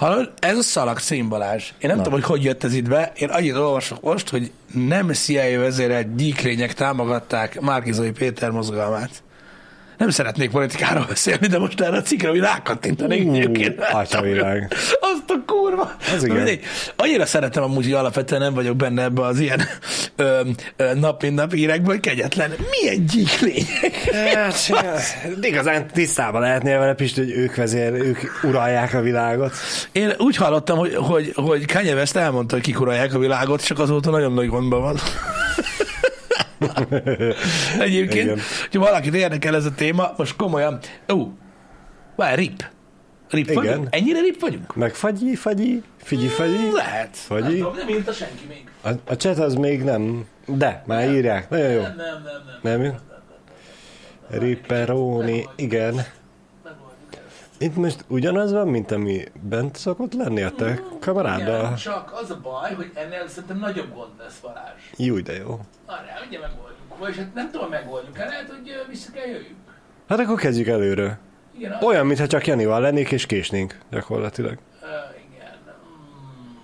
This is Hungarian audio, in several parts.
Hallod, ez a szalag Szín Balázs. Én nem Na. tudom, hogy hogy jött ez itt be. Én annyit olvasok most, hogy nem CIA vezérelt gyíklények támogatták Márkizai Péter mozgalmát. Nem szeretnék politikáról beszélni, de most erre a cikkre, hogy rákattintanék Ú, egyébként. atyavilág. Azt a kurva. Na igen. mindegy. Annyira szeretem amúgy, hogy alapvetően nem vagyok benne ebbe az ilyen ö, ö, nap mint nap hírekben, hogy kegyetlen. Milyen gyíklények? Hát, igazán tisztában lehetnél vele, Pisti, hogy ők vezér, ők uralják a világot. Én úgy hallottam, hogy, hogy, hogy Kanye West elmondta, hogy kikuralják a világot, csak azóta nagyon nagy gondban van. Egyébként, Igen. hogyha valakit érdekel ez a téma, most komolyan, ó, várj, rip. Rip Igen. vagyunk? Ennyire rip vagyunk? Meg fagyi, fagyi, figyi, fagyi. Lehet. Fagyi? Nem, tudom, nem írta senki még. A, a chat az még nem, de már írják. Nagyon jó. Nem, nem, nem, nem. Nem jó? Ripperoni, igen. Itt most ugyanaz van, mint ami bent szokott lenni a te Igen, kameráddal? csak az a baj, hogy ennél szerintem nagyobb gond lesz Balázs. Jó, de jó. Várjál, ugye megoldjuk. Vagyis hát nem tudom, megoldjuk el, lehet, hogy vissza kell jöjjünk. Hát akkor kezdjük előről. Igen, az, Olyan, mintha csak Janival lennék és késnénk, gyakorlatilag. ö, igen. Mm,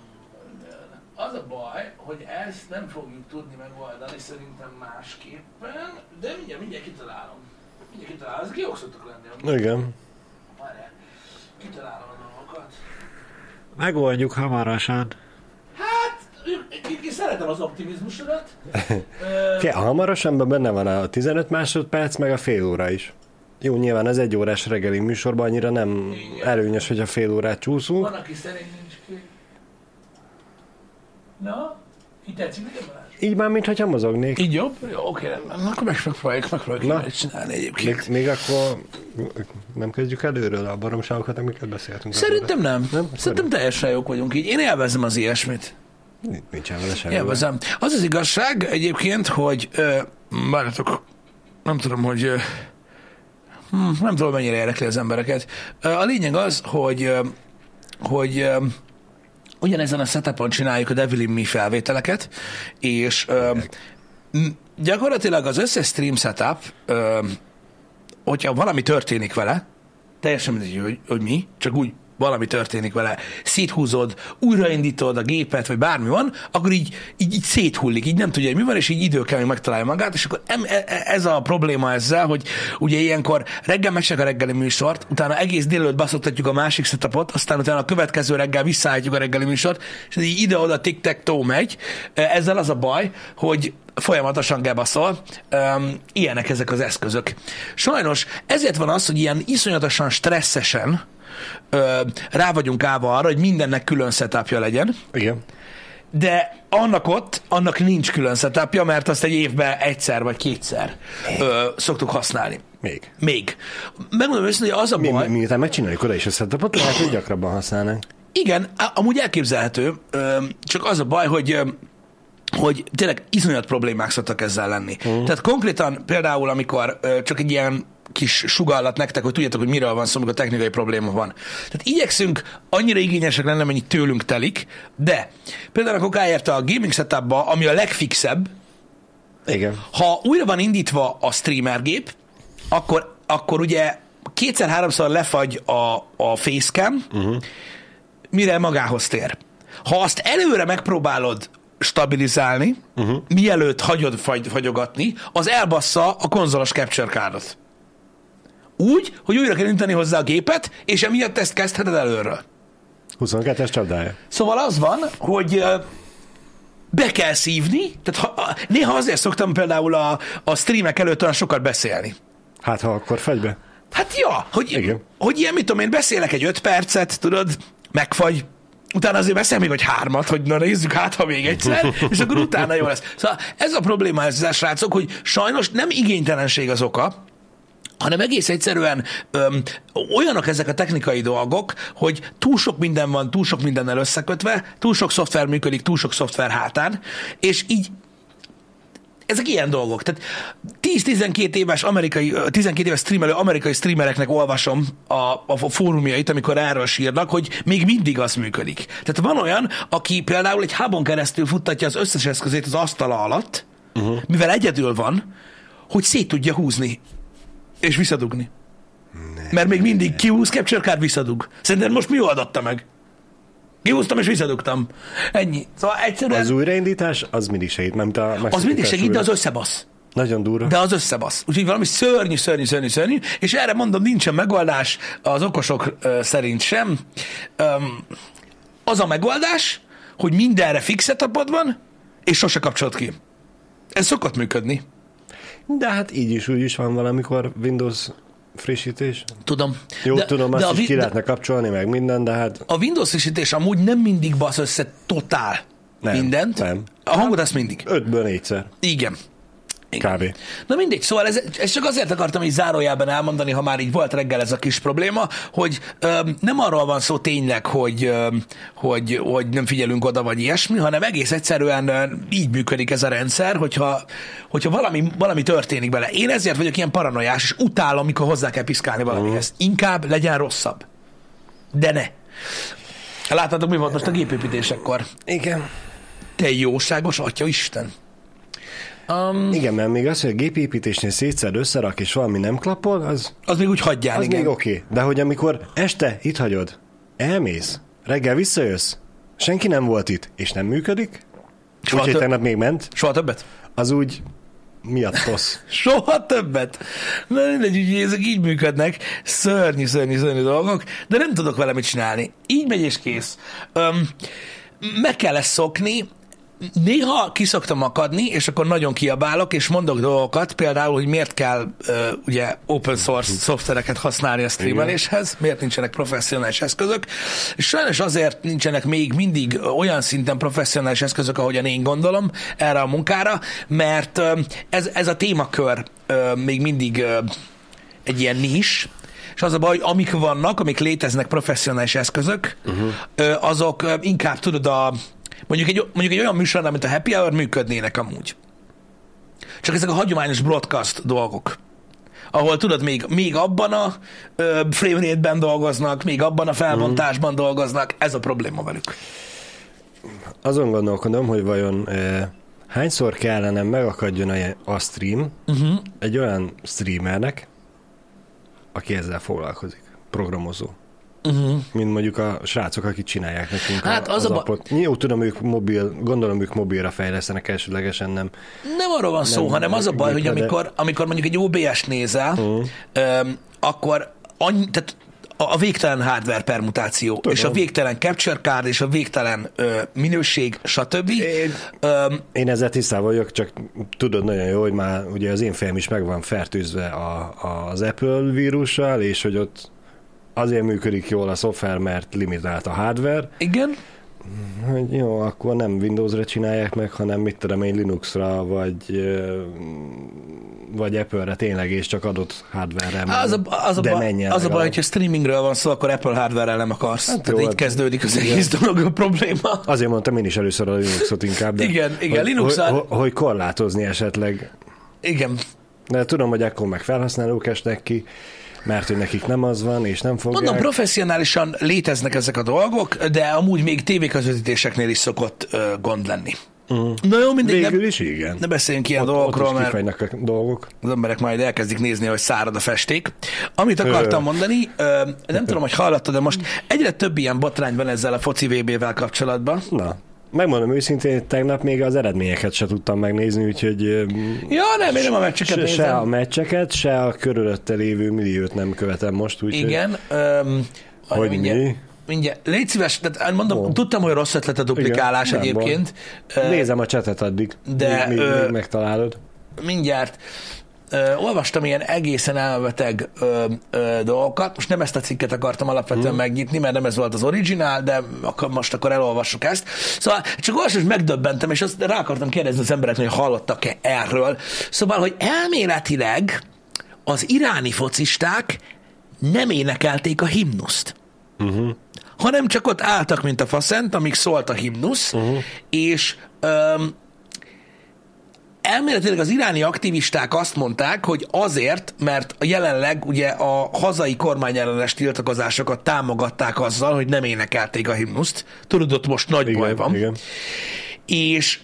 igen. Az a baj, hogy ezt nem fogjuk tudni megoldani szerintem másképpen, de mindjárt, mindjárt kitalálom. Mindjárt kitalálom, ezek jók szoktak lenni. Igen. Kitalálom a dolgokat. Megoldjuk hamarosan. Hát, én, én szeretem az optimizmusodat. Fia, hamarosan benne van a 15 másodperc, meg a fél óra is. Jó, nyilván az egy órás reggeli műsorban annyira nem Igen. előnyös, hogy a fél órát csúszunk. Van, aki szerint nincs ki. Na, így tetszik Balázs? Így már, mintha mozognék. Így jobb? Jó, oké, rendben. Na, akkor meg megpróbáljuk, megpróbáljuk Na. Csinálni egyébként. Még, még akkor nem kezdjük előről a baromságokat, amiket beszéltünk. Szerintem nem. Nem? nem? Szerintem teljesen jók vagyunk így. Én élvezem az ilyesmit. Nincs- Nincsen vele semmi. Élvezem. Az az igazság egyébként, hogy ö, várjatok, nem tudom, hogy ö, hm, nem tudom, mennyire érdekli az embereket. A lényeg az, hogy ö, hogy ugyanezen a setupon csináljuk a Devil in Me felvételeket, és ö, gyakorlatilag az összes stream setup, ö, hogyha valami történik vele, teljesen mindegy, hogy, hogy mi, csak úgy valami történik vele, széthúzod, újraindítod a gépet, vagy bármi van, akkor így, így, így széthullik, így nem tudja, hogy mi van, és így idő kell, hogy megtalálja magát, és akkor e- e- ez a probléma ezzel, hogy ugye ilyenkor reggel megcsináljuk a reggeli műsort, utána egész délelőtt beszoktatjuk a másik setupot, aztán utána a következő reggel visszaállítjuk a reggeli műsort, és így ide-oda tic-tac-toe megy. Ezzel az a baj, hogy folyamatosan gebaszol. Um, ilyenek ezek az eszközök. Sajnos ezért van az, hogy ilyen iszonyatosan stresszesen ö, rá vagyunk állva arra, hogy mindennek külön setupja legyen, Igen. de annak ott, annak nincs külön setupja, mert azt egy évben egyszer vagy kétszer ö, szoktuk használni. Még. Még. Megmondom őszintén, hogy az a Mi, baj... mi, miután megcsináljuk oda is a setupot, lehet, hogy gyakrabban használnánk. Igen, amúgy elképzelhető, ö, csak az a baj, hogy ö, hogy tényleg iszonyat problémák szoktak ezzel lenni. Uh. Tehát konkrétan például, amikor ö, csak egy ilyen kis sugallat nektek, hogy tudjátok, hogy miről van szó, amikor technikai probléma van. Tehát igyekszünk annyira igényesek lenni, amennyit tőlünk telik, de például akkor ráérte a gaming setupba, ami a legfixebb, Igen. ha újra van indítva a streamer gép, akkor, akkor ugye kétszer-háromszor lefagy a, a facecam, uh-huh. mire magához tér. Ha azt előre megpróbálod stabilizálni, uh-huh. mielőtt hagyod fagy, fagyogatni, az elbassza a konzolos capture cardot. Úgy, hogy újra kell indítani hozzá a gépet, és emiatt ezt kezdheted előről. 22-es csapdája. Szóval az van, hogy be kell szívni, tehát ha, néha azért szoktam például a, a streamek előtt olyan sokat beszélni. Hát, ha akkor fagy be. Hát ja, hogy, Igen. hogy ilyen, mit tudom én, beszélek egy öt percet, tudod, megfagy, utána azért beszél még egy hármat, hogy na nézzük hát, ha még egyszer, és akkor utána jó lesz. Szóval ez a probléma ezzel, srácok, hogy sajnos nem igénytelenség az oka, hanem egész egyszerűen öm, olyanok ezek a technikai dolgok, hogy túl sok minden van, túl sok mindennel összekötve, túl sok szoftver működik, túl sok szoftver hátán, és így ezek ilyen dolgok. Tehát 10-12 éves amerikai, ö, 12 éves streamelő amerikai streamereknek olvasom a, a fórumjait, amikor erről sírnak, hogy még mindig az működik. Tehát van olyan, aki például egy hubon keresztül futtatja az összes eszközét az asztala alatt, uh-huh. mivel egyedül van, hogy szét tudja húzni és visszadugni. Ne. Mert még mindig kiúz, capture card visszadug. Szerinted most mi oldotta meg? Kihúztam és visszadugtam. Ennyi. Szóval egyszerűen Az újraindítás, az mindig segít, mert a az mindig segít, de az összebasz. Nagyon durva. De az összebasz. Úgyhogy valami szörnyű, szörnyű, szörnyű, szörnyű, és erre mondom, nincsen megoldás, az okosok ö, szerint sem. Öm, az a megoldás, hogy mindenre fix setupod van, és sose kapcsolod ki. Ez szokott működni. De hát így is, úgy is van valamikor Windows frissítés. Tudom. Jó, de, tudom, azt de a, is ki lehetne kapcsolni, meg minden, de hát a Windows frissítés amúgy nem mindig basz össze totál Nem, mindent. nem. A hangod azt mindig. ötből négyszer. Igen. Igen. Kb. Na mindegy, szóval ez, ez csak azért akartam így zárójában elmondani, ha már így volt reggel ez a kis probléma, hogy öm, nem arról van szó tényleg, hogy, öm, hogy, hogy nem figyelünk oda, vagy ilyesmi, hanem egész egyszerűen öm, így működik ez a rendszer, hogyha, hogyha valami, valami történik bele. Én ezért vagyok ilyen paranoiás, és utálom, mikor hozzá kell piszkálni valamihez. Inkább legyen rosszabb. De ne. Láttátok, mi volt most a gépépítésekkor? Igen. Te jóságos atya Isten. Um, Igen, mert még az, hogy a gépépítésnél szétszed, összerak, és valami nem klappol, az, az még úgy hagyjál, az igen. még oké. Okay. De hogy amikor este itt hagyod, elmész, reggel visszajössz, senki nem volt itt, és nem működik, Soha, úgyhogy tegnap még ment, soha többet? az úgy miattos. Soha többet. Na mindegy, ezek így működnek. Szörnyű, szörnyű, szörnyű dolgok, de nem tudok vele mit csinálni. Így megy és kész. Öm, meg kell ezt szokni, Néha kiszoktam akadni, és akkor nagyon kiabálok, és mondok dolgokat, például, hogy miért kell uh, ugye open source szoftvereket használni a streameléshez, miért nincsenek professzionális eszközök, és sajnos azért nincsenek még mindig olyan szinten professzionális eszközök, ahogyan én gondolom erre a munkára, mert uh, ez, ez a témakör uh, még mindig uh, egy ilyen nis, és az a baj, amik vannak, amik léteznek professzionális eszközök, uh-huh. azok inkább tudod a, mondjuk egy, mondjuk egy olyan műsornál, mint a Happy Hour működnének amúgy. Csak ezek a hagyományos broadcast dolgok ahol tudod, még, még abban a ö, frame rate-ben dolgoznak, még abban a felbontásban dolgoznak, ez a probléma velük. Azon gondolkodom, hogy vajon e, hányszor kellene megakadjon a, a stream uh-huh. egy olyan streamernek, aki ezzel foglalkozik, programozó. Uh-huh. Mint mondjuk a srácok, akik csinálják nekünk Hát a, az az a ba- appot. Jó, tudom, ők mobil, gondolom, ők mobilra fejlesztenek elsődlegesen, nem. Nem arról van szó, Nem, hanem az a baj, hogy gépre, de- amikor, amikor mondjuk egy OBS nézel, uh-huh. öm, akkor annyi, tehát a, a végtelen hardware permutáció, Tudom. és a végtelen capture card, és a végtelen ö, minőség, stb. Én- Öm, Én ezzel tisztában vagyok, csak tudod nagyon jó, hogy már ugye az én fejem is meg van fertőzve a, a, az Apple vírussal, és hogy ott azért működik jól a szoftver, mert limitált a hardware, igen, hogy jó, akkor nem Windowsra csinálják meg, hanem mit tudom én Linuxra, vagy vagy Apple-re tényleg, és csak adott hardware-re. az a, az a, de baj, menjen az a baj, hogyha streamingről van szó, akkor Apple hardware nem akarsz. Hát Tehát jó, így hát- kezdődik az igen. egész dolog a probléma. Azért mondtam én is először a Linuxot inkább, de Igen, igen, hogy, hogy, hogy, hogy korlátozni esetleg. Igen. De tudom, hogy akkor meg felhasználók esnek ki, mert hogy nekik nem az van, és nem fogják. Mondom, professzionálisan léteznek ezek a dolgok, de amúgy még tévéközvetítéseknél is szokott ö, gond lenni. Uh-huh. Na jó, mindig Végül nem, is igen. ne beszéljünk ilyen ott, dolgokról, ott mert a dolgok. az emberek majd elkezdik nézni, hogy szárad a festék. Amit akartam mondani, ö, nem tudom, hogy hallottad, de most egyre több ilyen botrány van ezzel a foci VB-vel kapcsolatban. Na, megmondom őszintén, tegnap még az eredményeket se tudtam megnézni, úgyhogy Ja, nem, én nem a meccseket se, se a nézem. meccseket, se a körülötte lévő milliót nem követem most, úgyhogy Igen. Öm, Hogy mindjárt, mi? Mindjárt. Légy szíves, tehát mondom, Ó. tudtam, hogy rossz ötlet a duplikálás Igen, egyébként. Ö, nézem a csetet addig, de, még, még, ö, még megtalálod. mindjárt ö, olvastam ilyen egészen elmebeteg ö, ö, dolgokat. Most nem ezt a cikket akartam alapvetően hmm. megnyitni, mert nem ez volt az originál, de akkor, most akkor elolvassuk ezt. Szóval csak olvastam, és megdöbbentem, és azt rá akartam kérdezni az embereknek, hogy hallottak-e erről. Szóval, hogy elméletileg az iráni focisták nem énekelték a himnuszt Uh-huh. hanem csak ott álltak, mint a faszent, amíg szólt a himnusz, uh-huh. és öm, elméletileg az iráni aktivisták azt mondták, hogy azért, mert jelenleg ugye a hazai kormányellenes tiltakozásokat támogatták azzal, hogy nem énekelték a himnuszt. Tudod, ott most nagy Igen, baj van. igen. És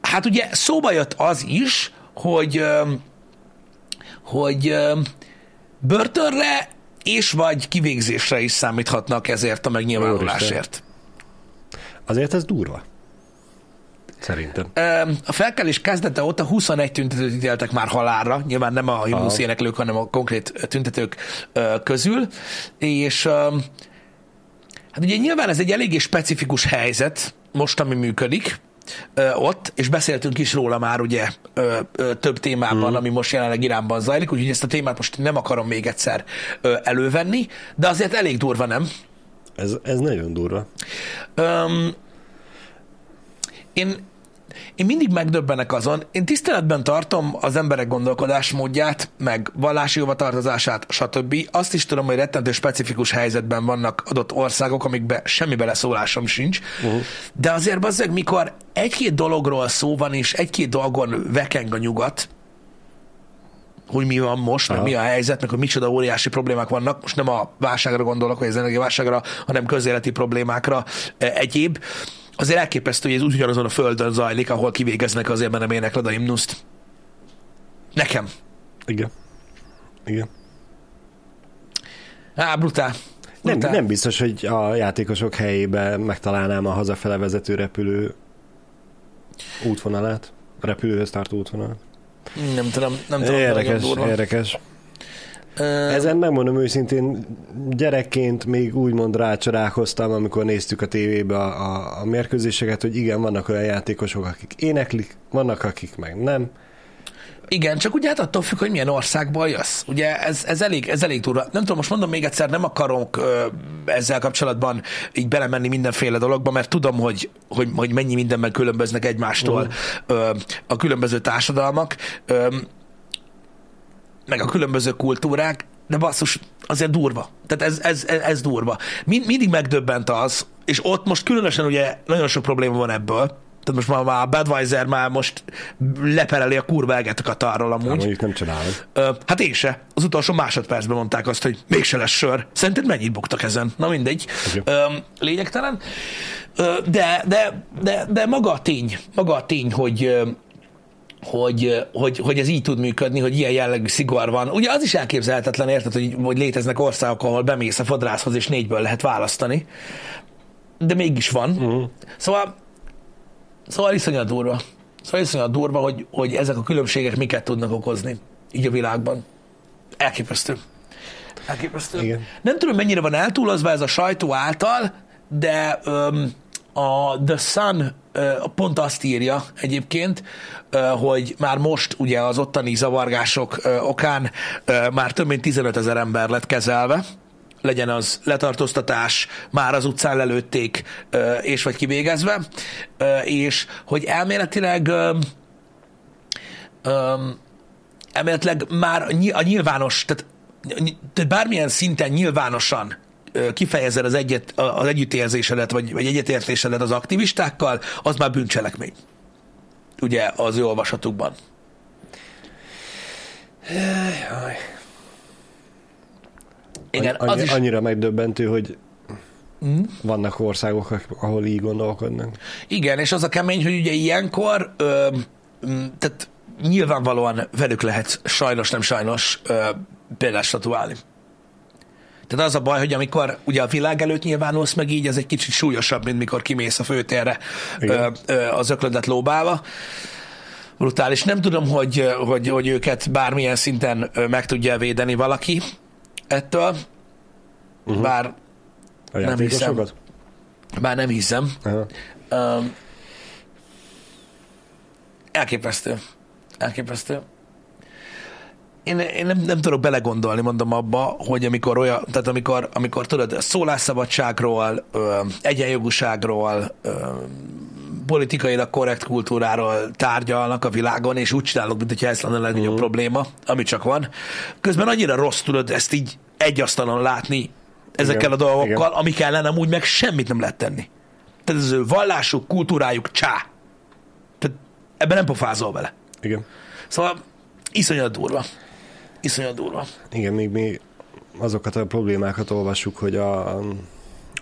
hát ugye szóba jött az is, hogy, hogy börtönre és vagy kivégzésre is számíthatnak ezért a megnyilvánulásért. Azért ez durva. Szerintem. A felkelés kezdete óta 21 tüntetőt ítéltek már halálra, nyilván nem a himnusz éneklők, hanem a konkrét tüntetők közül, és hát ugye nyilván ez egy eléggé specifikus helyzet, most, ami működik, ott, és beszéltünk is róla már ugye ö, ö, több témában, mm. ami most jelenleg Iránban zajlik, úgyhogy ezt a témát most nem akarom még egyszer ö, elővenni, de azért elég durva, nem? Ez, ez nagyon durva. Öm, én, én mindig megdöbbenek azon, én tiszteletben tartom az emberek gondolkodásmódját, meg vallási hovatartozását, stb. Azt is tudom, hogy rettentő specifikus helyzetben vannak adott országok, amikbe semmi beleszólásom sincs, uh-huh. de azért bazzeg, mikor egy-két dologról szó van, és egy-két dolgon vekeng a nyugat, hogy mi van most, meg Aha. mi a helyzet, meg hogy micsoda óriási problémák vannak. Most nem a válságra gondolok, vagy az energiaválságra, hanem közéleti problémákra e, egyéb. Azért elképesztő, hogy ez úgy ugyanazon a földön zajlik, ahol kivégeznek azért, mert nem énekled a himnuszt. Nekem. Igen. Igen. Á, brutál. Nem, brutál. nem biztos, hogy a játékosok helyébe megtalálnám a hazafele vezető repülő útvonalát, a repülőhöz tartó útvonalat. nem tudom, nem tudom. Érdekes, érdekes. Ezen megmondom őszintén, gyerekként még úgymond rácsodálkoztam, amikor néztük a tévébe a, a, a mérkőzéseket, hogy igen, vannak olyan játékosok, akik éneklik, vannak, akik meg nem. Igen, csak ugye hát attól függ, hogy milyen országból jössz. Ugye ez, ez, elég, ez elég durva. Nem tudom, most mondom még egyszer, nem akarok ö, ezzel kapcsolatban így belemenni mindenféle dologba, mert tudom, hogy, hogy, hogy mennyi mindenben különböznek egymástól ö, a különböző társadalmak, ö, meg a különböző kultúrák, de basszus, azért durva. Tehát ez, ez, ez, ez durva. Mind, mindig megdöbbent az, és ott most különösen ugye nagyon sok probléma van ebből, tehát most már, már a Budweiser már most lepereli a kurva eget a Katarról Hát amúgy. mondjuk nem csinálom. Ö, hát én se. Az utolsó másodpercben mondták azt, hogy mégse lesz sör. Szerinted mennyit buktak ezen? Na mindegy. Ö, lényegtelen. Ö, de, de, de, de maga a tény, maga a tény, hogy hogy, hogy, hogy ez így tud működni, hogy ilyen jellegű szigor van. Ugye az is elképzelhetetlen, érted, hogy, hogy léteznek országok, ahol bemész a fodrászhoz, és négyből lehet választani. De mégis van. Uh-huh. Szóval, szóval iszonyat durva. Szóval iszonyat durva, hogy, hogy ezek a különbségek miket tudnak okozni így a világban. Elképesztő. Elképesztő. Igen. Nem tudom, mennyire van eltúlozva ez a sajtó által, de öm, a The Sun pont azt írja egyébként, hogy már most ugye az ottani zavargások okán már több mint 15 ezer ember lett kezelve, legyen az letartóztatás, már az utcán lelőtték, és vagy kivégezve, és hogy elméletileg elméletileg már a ny- a nyilvános, tehát, tehát bármilyen szinten nyilvánosan kifejezed az, egyet, az együttérzésedet, vagy, vagy egyetértésedet az aktivistákkal, az már bűncselekmény. Ugye az ő olvasatukban. Igen, az Annyi, is, Annyira megdöbbentő, hogy Mm. vannak országok, ahol így gondolkodnak. Igen, és az a kemény, hogy ugye ilyenkor, ö, tehát nyilvánvalóan velük lehet sajnos, nem sajnos ö, példát statuálni. Tehát az a baj, hogy amikor ugye a világ előtt nyilvánulsz meg így, ez egy kicsit súlyosabb, mint mikor kimész a főtérre ö, ö, az öklödet lóbálva. Brutális. Nem tudom, hogy, hogy, hogy őket bármilyen szinten meg tudja védeni valaki ettől, uh-huh. bár, A Nem játékosokat? bár nem hiszem. Aha. Um, elképesztő. Elképesztő. Én, én nem, nem tudok belegondolni, mondom abba, hogy amikor olyan, tehát amikor, amikor tudod, szólásszabadságról, ö, egyenjogúságról, ö, politikailag korrekt kultúráról tárgyalnak a világon, és úgy csinálok, mint hogyha ez lenne a legnagyobb Mhm. probléma, ami csak van. Közben annyira rossz tudod ezt így egy asztalon látni ezekkel Igen, a dolgokkal, igen. amik ellen amúgy meg semmit nem lehet tenni. Tehát az ő vallásuk, kultúrájuk csá. Tehát ebben nem pofázol vele. Igen. Szóval iszonyat durva. Iszonyat durva. Igen, még mi azokat a problémákat olvassuk, hogy a,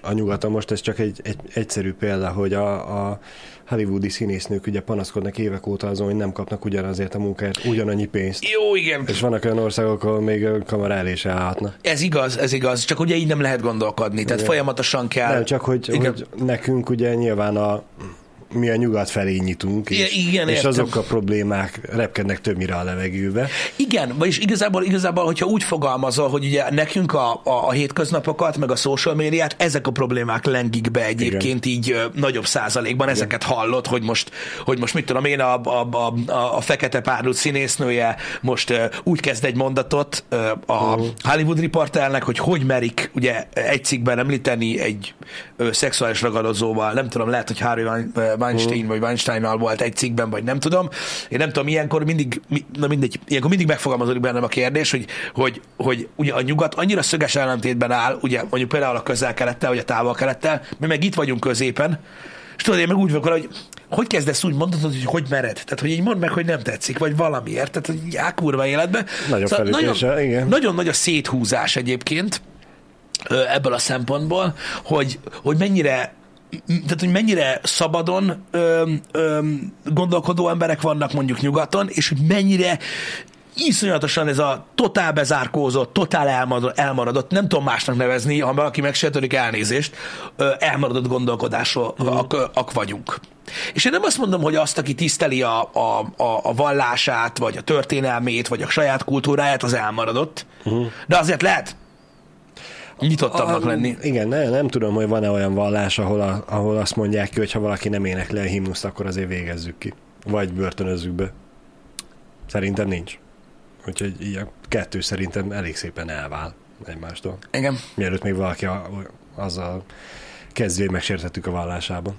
a nyugaton. Most ez csak egy, egy egyszerű példa, hogy a, a hollywoodi színésznők ugye panaszkodnak évek óta azon, hogy nem kapnak ugyanazért a munkáért ugyanannyi pénzt. Jó, igen. És vannak olyan országok, ahol még a kamera elé se állhatna. Ez igaz, ez igaz, csak ugye így nem lehet gondolkodni, tehát Igen. folyamatosan kell. Nem, csak hogy, Igen. hogy nekünk ugye nyilván a mi a nyugat felé nyitunk, és, igen, és értem. azok a problémák repkednek többnyire a levegőbe. Igen, vagyis igazából, igazából, hogyha úgy fogalmazol, hogy ugye nekünk a, a, a hétköznapokat, meg a social médiát, ezek a problémák lengik be egyébként Igen. így ö, nagyobb százalékban, ezeket hallott, hogy most, hogy most mit tudom én, a, a, a, a, fekete párlut színésznője most ö, úgy kezd egy mondatot ö, a Mhm. Hollywood Reporternek, hogy hogy merik ugye egy cikkben említeni egy ö, szexuális ragadozóval, nem tudom, lehet, hogy Harvey Wein- Weinstein vagy Weinsteinnal volt egy cikkben, vagy nem tudom. Én nem tudom, ilyenkor mindig, mi- na mindegy, ilyenkor mindig megfogalmazódik bennem a kérdés, hogy, hogy, hogy ugye a nyugat annyira szöges ellentétben áll, ugye mondjuk például a közel-kelettel, vagy a távol-kelettel, mi meg itt vagyunk középen, és tudod, én meg úgy vagyok, hogy hogy kezdesz úgy mondatod, hogy hogy mered? Tehát, hogy így mondd meg, hogy nem tetszik, vagy valamiért. Tehát, hogy já, kurva életbe. Nagyobb felütése, nagyon, igen. nagyon nagy a széthúzás egyébként ebből a szempontból, hogy, hogy mennyire tehát, hogy mennyire szabadon ö, ö, gondolkodó emberek vannak mondjuk nyugaton, és hogy mennyire iszonyatosan ez a totál bezárkózott, totál elmaradott, nem tudom másnak nevezni, ha valaki megsértődik elnézést, elmaradott gondolkodásról ak, ak vagyunk. És én nem azt mondom, hogy azt, aki tiszteli a, a, a, a vallását, vagy a történelmét, vagy a saját kultúráját, az elmaradott, de azért lehet nyitottabbnak lenni. Igen, ne, nem tudom, hogy van-e olyan vallás, ahol, a, ahol azt mondják ki, hogy ha valaki nem énekli a himnuszt, akkor azért végezzük ki. Vagy börtönözzük be. Szerintem nincs. Úgyhogy így a kettő szerintem elég szépen elvál egymástól. Igen. Mielőtt még valaki a, azzal kezdvé megsértettük a vallásában.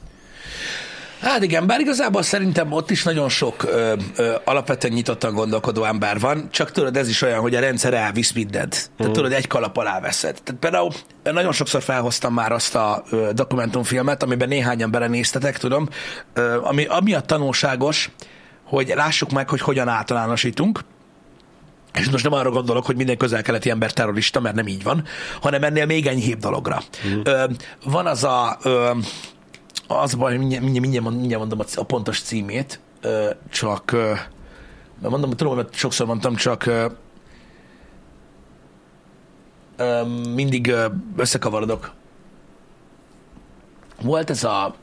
Hát igen, bár igazából szerintem ott is nagyon sok ö, ö, alapvetően nyitottan gondolkodó ember van, csak tudod, ez is olyan, hogy a rendszer elvisz mindent. Tehát tudod, egy kalap alá veszed. Tehát például nagyon sokszor felhoztam már azt a ö, dokumentumfilmet, amiben néhányan belenéztetek, tudom, ö, ami amiatt tanulságos, hogy lássuk meg, hogy hogyan általánosítunk, és most nem arra gondolok, hogy minden közel-keleti ember terrorista, mert nem így van, hanem ennél még enyhébb dologra. Mm. Ö, van az a... Ö, az a baj, hogy mindjárt, mindjárt, mindjárt, mindjárt mondom a, pontos címét, csak... Mert mondom, tudom, mert sokszor mondtam, csak mindig összekavarodok. Volt ez a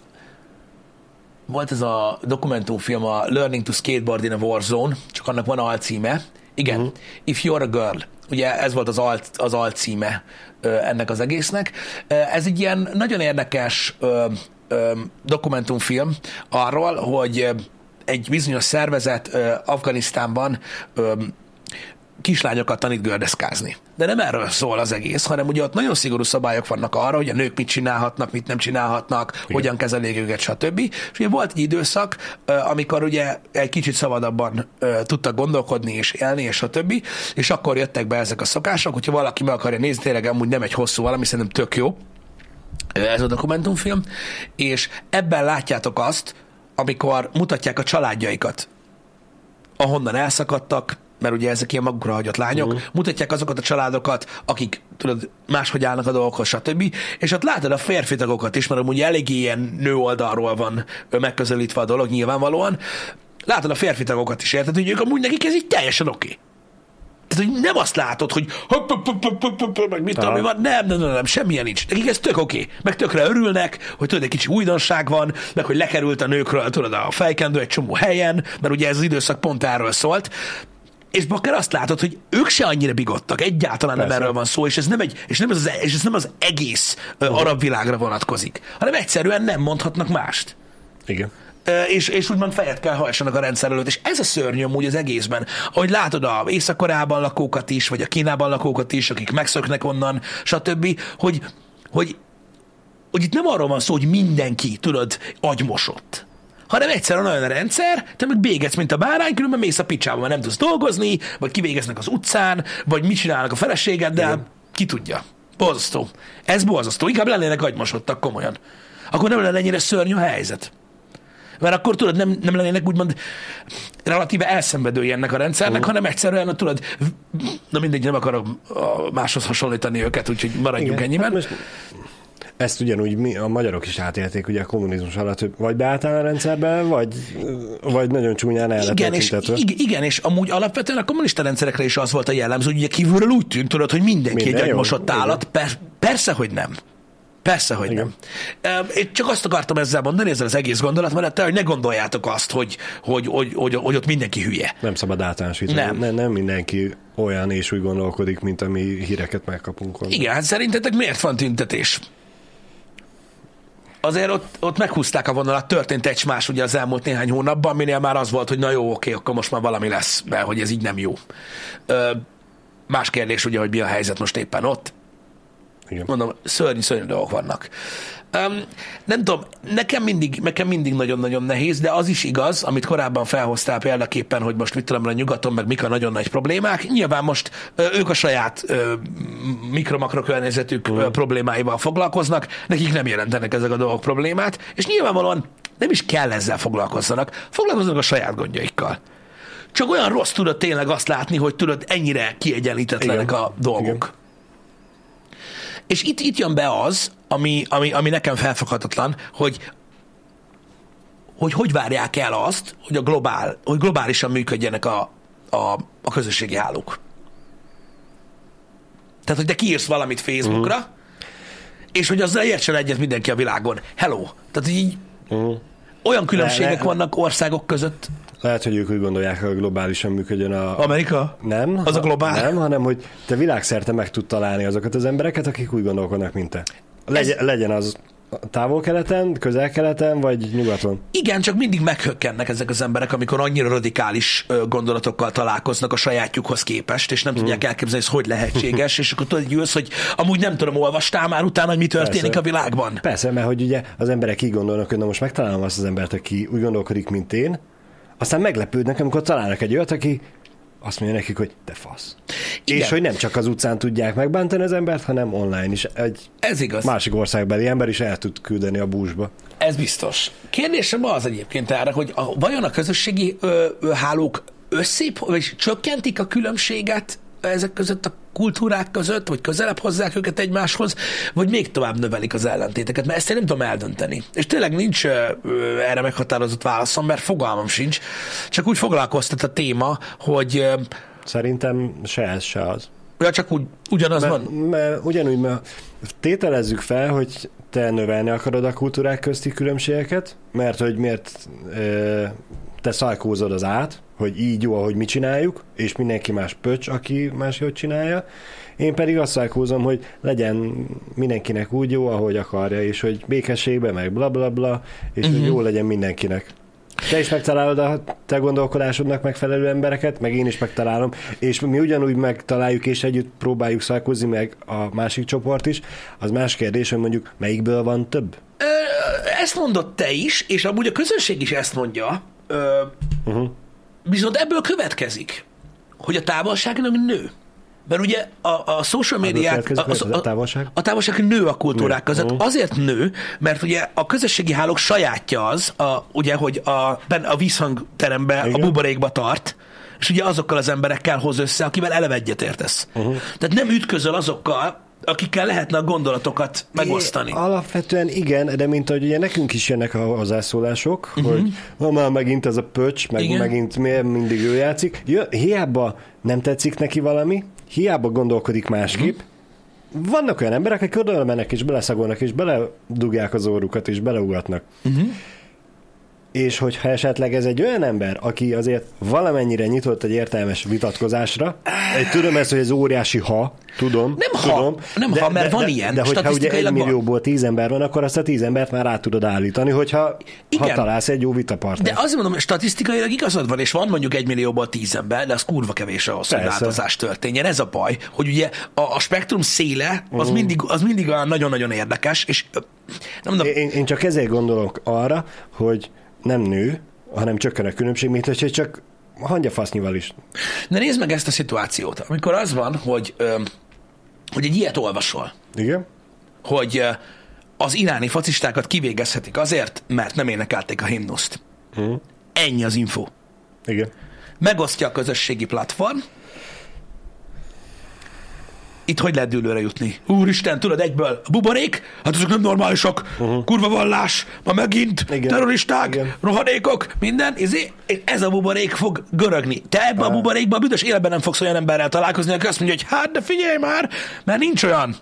volt ez a dokumentumfilm, a Learning to Skateboard in a War Zone, csak annak van alcíme. Igen, uh-huh. If You're a Girl. Ugye ez volt az, alt, az alcíme ennek az egésznek. Ez egy ilyen nagyon érdekes ö, ö, dokumentumfilm arról, hogy egy bizonyos szervezet ö, Afganisztánban kislányokat tanít gördeszkázni. De nem erről szól az egész, hanem ugye ott nagyon szigorú szabályok vannak arra, hogy a nők mit csinálhatnak, mit nem csinálhatnak, Igen. hogyan kezelik őket, stb. És ugye volt egy időszak, amikor ugye egy kicsit szabadabban tudtak gondolkodni és élni, és stb. És akkor jöttek be ezek a szokások, hogyha valaki meg akarja nézni, tényleg amúgy nem egy hosszú valami, szerintem tök jó ez a dokumentumfilm, és ebben látjátok azt, amikor mutatják a családjaikat, ahonnan elszakadtak, mert ugye ezek ilyen magukra hagyott lányok, uh-huh. mutatják azokat a családokat, akik tudod, máshogy állnak a dolgokhoz, stb. És ott látod a férfi tagokat is, mert amúgy eléggé ilyen nő oldalról van megközelítve a dolog nyilvánvalóan. Látod a férfi tagokat is, érted, hogy ők amúgy nekik ez így teljesen oké. Okay. Tehát, hogy nem azt látod, hogy hopp, hopp, hopp, hopp, hopp, hopp, meg mit tudom, van. Nem, nem, nem, nem, semmilyen nincs. Nekik ez tök oké. Okay. Meg tökre örülnek, hogy tudod, egy kicsi újdonság van, meg hogy lekerült a nőkről, tudod, a fejkendő egy csomó helyen, mert ugye ez az időszak pont erről szólt. És bakker azt látod, hogy ők se annyira bigottak, egyáltalán nem Persze. erről van szó, és ez nem, egy, és nem, az, és ez nem az egész uh, arab világra vonatkozik, hanem egyszerűen nem mondhatnak mást. Igen. És, és úgymond fejet kell hajtsanak a rendszer előtt. És ez a szörnyű amúgy az egészben. Ahogy látod a Észak-Koreában lakókat is, vagy a Kínában lakókat is, akik megszöknek onnan, stb., hogy, hogy, hogy itt nem arról van szó, hogy mindenki, tudod, agymosott hanem egyszerűen olyan a rendszer, te meg bégetsz, mint a bárány, különben mész a picsába, mert nem tudsz dolgozni, vagy kivégeznek az utcán, vagy mit csinálnak a feleségeddel, Igen. ki tudja. Borzasztó. Ez borzasztó. Inkább lennének agymosodtak komolyan. Akkor nem lenne ennyire szörnyű a helyzet. Mert akkor tudod, nem, nem lennének úgymond relatíve elszenvedői ennek a rendszernek, Mhm. hanem egyszerűen, tudod, na mindegy, nem akarok máshoz hasonlítani őket, úgyhogy maradjunk Igen. ennyiben. Hát most Ezt ugyanúgy mi, a magyarok is átélték ugye a kommunizmus alatt, hogy vagy beálltál a rendszerbe, vagy, vagy nagyon csúnyán el Igen és, ig- igen, és amúgy alapvetően a kommunista rendszerekre is az volt a jellemző, hogy ugye kívülről úgy tűnt, tudod, hogy mindenki Minden egy agymosott állat. Per- persze, hogy nem. Persze, hogy Igen. nem. Én csak azt akartam ezzel mondani, ezzel az egész gondolatmenettel, hogy ne gondoljátok azt, hogy, hogy, hogy, hogy, hogy ott mindenki hülye. Nem szabad általánosítani. Nem. Nem. nem mindenki olyan és úgy gondolkodik, mint ami híreket megkapunk. onnan. Igen, hát szerintetek miért van tüntetés? Azért ott, ott meghúzták a vonalat, történt egy más ugye az elmúlt néhány hónapban, minél már az volt, hogy na jó, oké, akkor most már valami lesz, mert hogy ez így nem jó. Ö, más kérdés ugye, hogy mi a helyzet most éppen ott. Igen. Mondom, szörnyű, szörnyű dolgok vannak. Um, nem tudom, nekem mindig, nekem mindig nagyon-nagyon nehéz, de az is igaz, amit korábban felhoztál példaképpen, hogy most mit tudom, a nyugaton, meg mik a nagyon nagy problémák. Nyilván most ö, ők a saját mikro-makro környezetük ö, problémáival foglalkoznak, nekik nem jelentenek ezek a dolgok problémát, és nyilvánvalóan nem is kell ezzel foglalkozzanak. Foglalkozzanak a saját gondjaikkal. Csak olyan rossz tudod tényleg azt látni, hogy tudod, ennyire kiegyenlítetlenek Igen. a dolgok. Igen. És itt, itt jön be az, ami, ami, ami nekem felfoghatatlan, hogy hogy hogy várják el azt, hogy, a globál, hogy globálisan működjenek a, a, a közösségi hálók. Tehát, hogy te kiírsz valamit Facebookra, uh-huh. és hogy azzal értsen egyet mindenki a világon. Hello. Tehát, hogy így Uh-huh. Olyan különbségek Le- le- vannak országok között. Lehet, hogy ők úgy gondolják, hogy globálisan működjön a... Amerika? Nem. Az a globál? Nem, hanem hogy te világszerte meg tud találni azokat az embereket, akik úgy gondolkodnak, mint te. Legyen, legyen az távol-keleten, közel-keleten, vagy nyugaton. Igen, csak mindig meghökkennek ezek az emberek, amikor annyira radikális gondolatokkal találkoznak a sajátjukhoz képest, és nem Hmm. tudják elképzelni, hogy hogy lehetséges, és akkor tudod, hogy ülsz, hogy amúgy nem tudom, olvastál már utána, hogy mi történik Persze. a világban. Persze, mert hogy ugye az emberek így gondolnak, hogy na most megtalálom azt az embert, aki úgy gondolkodik, mint én, aztán meglepődnek, amikor találnak egy olyat, aki azt mondja nekik, hogy te fasz. Igen. És hogy nem csak az utcán tudják megbántani az embert, hanem online is. Egy Ez igaz. másik országbeli ember is el tud küldeni a búzsba. Ez biztos. Kérdésem az egyébként erre, hogy a, vajon a közösségi ö, ö, hálók összép, vagy csökkentik a különbséget ezek között a kultúrák között, vagy közelebb hozzák őket egymáshoz, vagy még tovább növelik az ellentéteket, mert ezt én nem tudom eldönteni. És tényleg nincs erre meghatározott válaszom, mert fogalmam sincs. Csak úgy foglalkoztat a téma, hogy Szerintem se ez, se az. ja, csak úgy, ugyanaz Mert, van. mert ugyanúgy, mert tételezzük fel, hogy te növelni akarod a kultúrák közti különbségeket, mert hogy miért ö, te szajkózod az át, hogy így jó, ahogy mi csináljuk, és mindenki más pöcs, aki máshogy csinálja. Én pedig azt szajkózom, hogy legyen mindenkinek úgy jó, ahogy akarja, és hogy békességben, meg bla bla bla, és uh-huh. hogy jó legyen mindenkinek. Te is megtalálod a te gondolkodásodnak megfelelő embereket, meg én is megtalálom, és mi ugyanúgy megtaláljuk, és együtt próbáljuk szalkozni meg a másik csoport is. Az más kérdés, hogy mondjuk melyikből van több? Ö, ezt mondod te is, és amúgy a közönség is ezt mondja, ö, Uh-huh. Viszont ebből következik, hogy a távolság nem nő. Mert ugye a, a social médiák, következik, a, hogy a távolság? a távolság nő a kultúrák között. Azért nő, mert ugye a közösségi hálók sajátja az, a, ugye, hogy a, ben a vízhangterembe, a Igen. buborékba tart, és ugye azokkal az emberekkel hoz össze, akivel eleve egyetértesz. Uh-huh. Tehát nem ütközöl azokkal, akikkel lehetne a gondolatokat megosztani. É, alapvetően igen, de mint ahogy ugye nekünk is jönnek a hozzászólások, uh-huh. hogy ma már megint ez a pöcs, meg Igen. igen. megint miért mindig ő játszik. Jö, hiába nem tetszik neki valami, hiába gondolkodik másképp, uh-huh. vannak olyan emberek, akik oda mennek és beleszagolnak, és beledugják az órukat, és beleugatnak. Uh-huh. És hogyha esetleg ez egy olyan ember, aki azért valamennyire nyitott egy értelmes vitatkozásra, egy, tudom ezt, hogy ez óriási ha, tudom. Nem ha, tudom, nem ha, mert van de, ilyen, De hogyha ugye egy millióból tíz ember van, akkor azt a tíz embert már rá tudod állítani, hogyha Igen. ha találsz egy jó De vitapartnert. azt mondom, statisztikailag igazad van, és van mondjuk egy millióból tíz ember, de az kurva kevés ahhoz, hogy változás történjen. Ez a baj, hogy ugye a, a spektrum széle az, mindig, az mindig olyan nagyon-nagyon érdekes, és nem mondom, Én, én csak ezért gondolok arra, hogy nem nő, hanem csökken a különbség, mint hogy csak hangyafasznyival is. de nézd meg ezt a szituációt, amikor az van, hogy, hogy egy ilyet olvasol, Igen? hogy az iráni focistákat kivégezhetik azért, mert nem énekelték a himnuszt. Mhm. Ennyi az info. Igen. Megosztja a közösségi platform, itt hogy lehet dőlőre jutni? Úristen, tudod, egyből a buborék, hát azok nem normálisak, uh-huh. kurva vallás, ma megint, Igen. terroristák, Igen. rohadékok, minden, ezé, ez a buborék fog görögni. Te ebbe a buborékba a büdös életben nem fogsz olyan emberrel találkozni, aki azt mondja, hogy hát, de figyelj már, mert nincs olyan.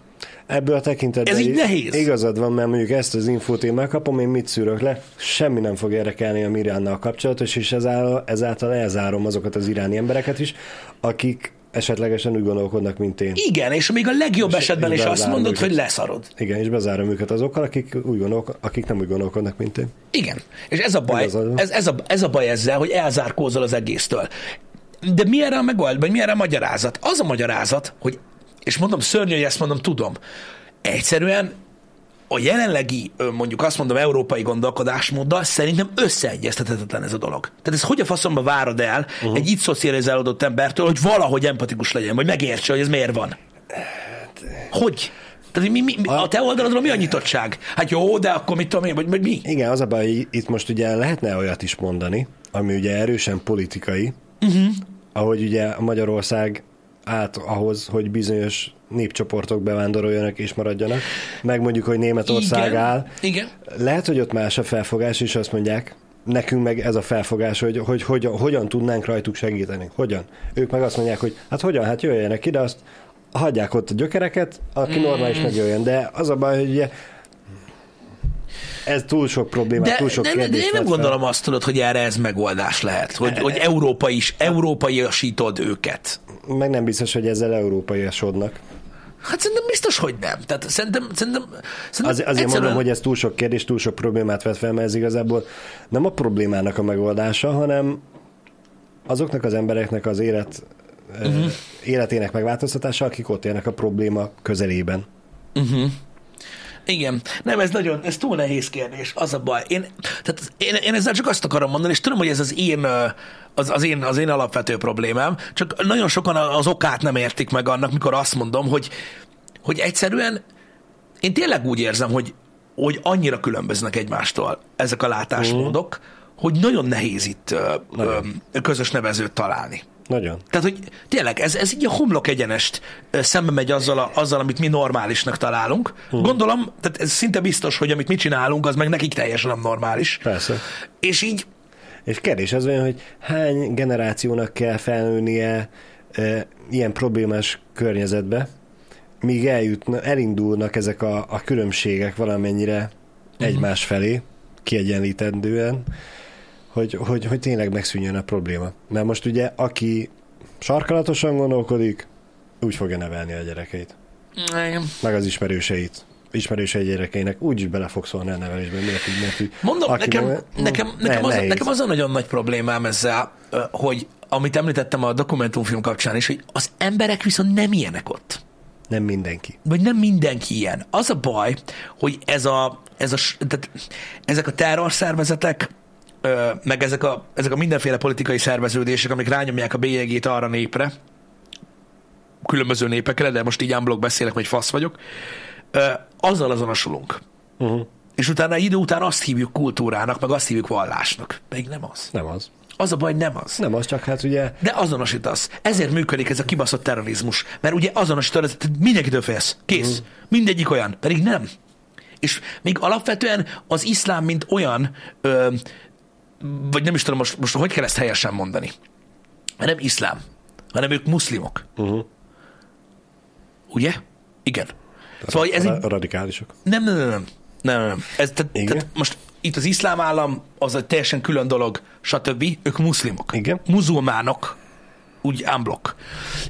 Ebből a tekintetben Ez így nehéz. igazad van, mert mondjuk ezt az infót én megkapom, én mit szűrök le, semmi nem fog érdekelni a Miránnal kapcsolatos, és ezáltal, ezáltal elzárom azokat az iráni embereket is, akik esetlegesen úgy gondolkodnak, mint én. Igen, és még a legjobb És- esetben is azt mondod, őket. hogy leszarod. Igen, és bezárom őket azokkal, akik, úgy gondolk, akik nem úgy gondolkodnak, mint én. Igen. És ez a baj, van. ez, ez, a, ez a baj ezzel, hogy elzárkózol az egésztől. De mi erre a megold, vagy mi erre a magyarázat? Az a magyarázat, hogy, és mondom, szörnyű, hogy ezt mondom, tudom, egyszerűen a jelenlegi, mondjuk azt mondom, európai gondolkodásmóddal szerintem összeegyeztethetetlen ez a dolog. Tehát ez hogy a faszomba várod el uh-huh. egy itt szocializálódott embertől, hogy valahogy empatikus legyen, vagy megértse, hogy ez miért van? Hogy? Tehát mi, mi, mi, a te oldalodról mi a nyitottság? Hát jó, de akkor mit tudom én, vagy, vagy mi? Igen, az a baj, hogy itt most ugye lehetne olyat is mondani, ami ugye erősen politikai, uh-huh. ahogy ugye Magyarország át ahhoz, hogy bizonyos népcsoportok bevándoroljanak és maradjanak, meg mondjuk, hogy Németország Igen. áll. Igen. Lehet, hogy ott más a felfogás, és azt mondják, nekünk meg ez a felfogás, hogy, hogy, hogy hogyan tudnánk rajtuk segíteni. Hogyan? Ők meg azt mondják, hogy hát hogyan, hát jöjjenek ide, azt hagyják ott a gyökereket, aki normális megjöjjön. De az a baj, hogy ugye ez túl sok problémát, De, túl sok de, de, de én nem vet fel. gondolom azt tudod, hogy erre ez megoldás lehet, hogy, hogy Európa is, európaiasítod őket. Meg nem biztos, hogy ezzel európaiasodnak. Hát szerintem biztos, hogy nem. Tehát szerintem, szerintem, szerintem Az, azért egyszerűen- mondom, hogy ez túl sok kérdés, túl sok problémát vet fel, mert ez igazából nem a problémának a megoldása, hanem azoknak az embereknek az élet, uh-huh. életének megváltoztatása, akik ott élnek a probléma közelében. Igen. Nem, ez nagyon, ez túl nehéz kérdés, az a baj. Én, tehát én, én ezzel csak azt akarom mondani, és tudom, hogy ez az én, az, az, én, az én alapvető problémám, csak nagyon sokan az okát nem értik meg annak, mikor azt mondom, hogy, hogy egyszerűen én tényleg úgy érzem, hogy, hogy annyira különböznek egymástól ezek a látásmódok, hogy nagyon nehéz itt ö, közös nevezőt találni. Nagyon. Tehát, hogy tényleg ez, ez így a homlok egyenest szembe megy azzal, a, azzal, amit mi normálisnak találunk. Hm. Gondolom, tehát ez szinte biztos, hogy amit mi csinálunk, az meg nekik teljesen nem normális. Persze. És így, És kérdés az olyan, hogy hány generációnak kell felnőnie e, ilyen problémás környezetbe, míg eljutna, elindulnak ezek a, a különbségek valamennyire egymás felé, kiegyenlítendően, hogy, hogy, hogy tényleg megszűnjön a probléma. Mert most ugye, aki sarkalatosan gondolkodik, úgy fogja nevelni a gyerekeit, igen. meg az ismerőseit ismerősei gyerekeinek úgyis bele fog szólni a nevelésben, miért így, így, mondom, aki nekem, meg- nekem, ne- nekem, az, nehéz. nekem az a nagyon nagy problémám ezzel, hogy amit említettem a dokumentumfilm kapcsán is, hogy az emberek viszont nem ilyenek ott. Nem mindenki. vagy nem mindenki ilyen. Az a baj, hogy ez a, ez a, tehát ezek a terrorszervezetek, meg ezek a, ezek a mindenféle politikai szerveződések, amik rányomják a bélyegét arra népre, különböző népekre, de most így unblock beszélek, vagy fasz vagyok, azzal azonosulunk. Uh-huh. És utána idő után azt hívjuk kultúrának, meg azt hívjuk vallásnak. Pedig nem az. Nem az. Az a baj, nem az. Nem az, csak hát ugye De azonosítasz. Ezért működik ez a kibaszott terrorizmus. Mert ugye azonosítod, tehát mindenkitől félsz. Kész. Mm. Mindegyik olyan. Pedig nem. És még alapvetően az iszlám, mint olyan, ö, vagy nem is tudom most, most hogy kell ezt helyesen mondani. Nem iszlám, hanem ők muszlimok. uh-huh. Ugye? Igen. Szóval ez a, radikálisok. nem, nem, nem, nem. Nem, nem, nem. Ez, tehát, Igen? tehát most itt az iszlám állam az egy teljesen külön dolog, stb. Ők muszlimok. Igen. Muzulmánok, úgy unblock.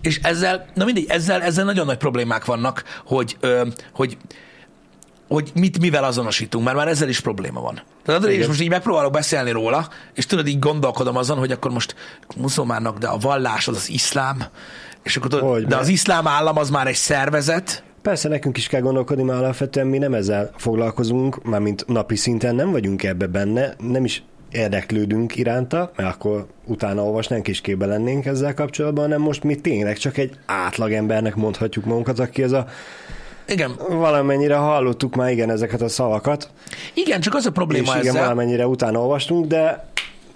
És ezzel, na mindegy, ezzel, ezzel nagyon nagy problémák vannak, hogy, ö, hogy hogy mit mivel azonosítunk, mert már ezzel is probléma van. Tehát tudod, Igen. most így megpróbálok beszélni róla, és tudod, így gondolkodom azon, hogy akkor most muszulmánnak, de a vallás az az iszlám, és akkor tudod, Hogy, de az iszlám állam az már egy szervezet, Persze nekünk is kell gondolkodni, mert alapvetően mi nem ezzel foglalkozunk, mármint napi szinten nem vagyunk ebbe benne, nem is érdeklődünk iránta, mert akkor utána olvasnánk és képbe lennénk ezzel kapcsolatban, hanem most mi tényleg csak egy átlagembernek mondhatjuk magunkat, aki ez a igen, valamennyire hallottuk már igen ezeket a szavakat, igen, csak az a és probléma igen, ezzel, valamennyire utána olvastunk, de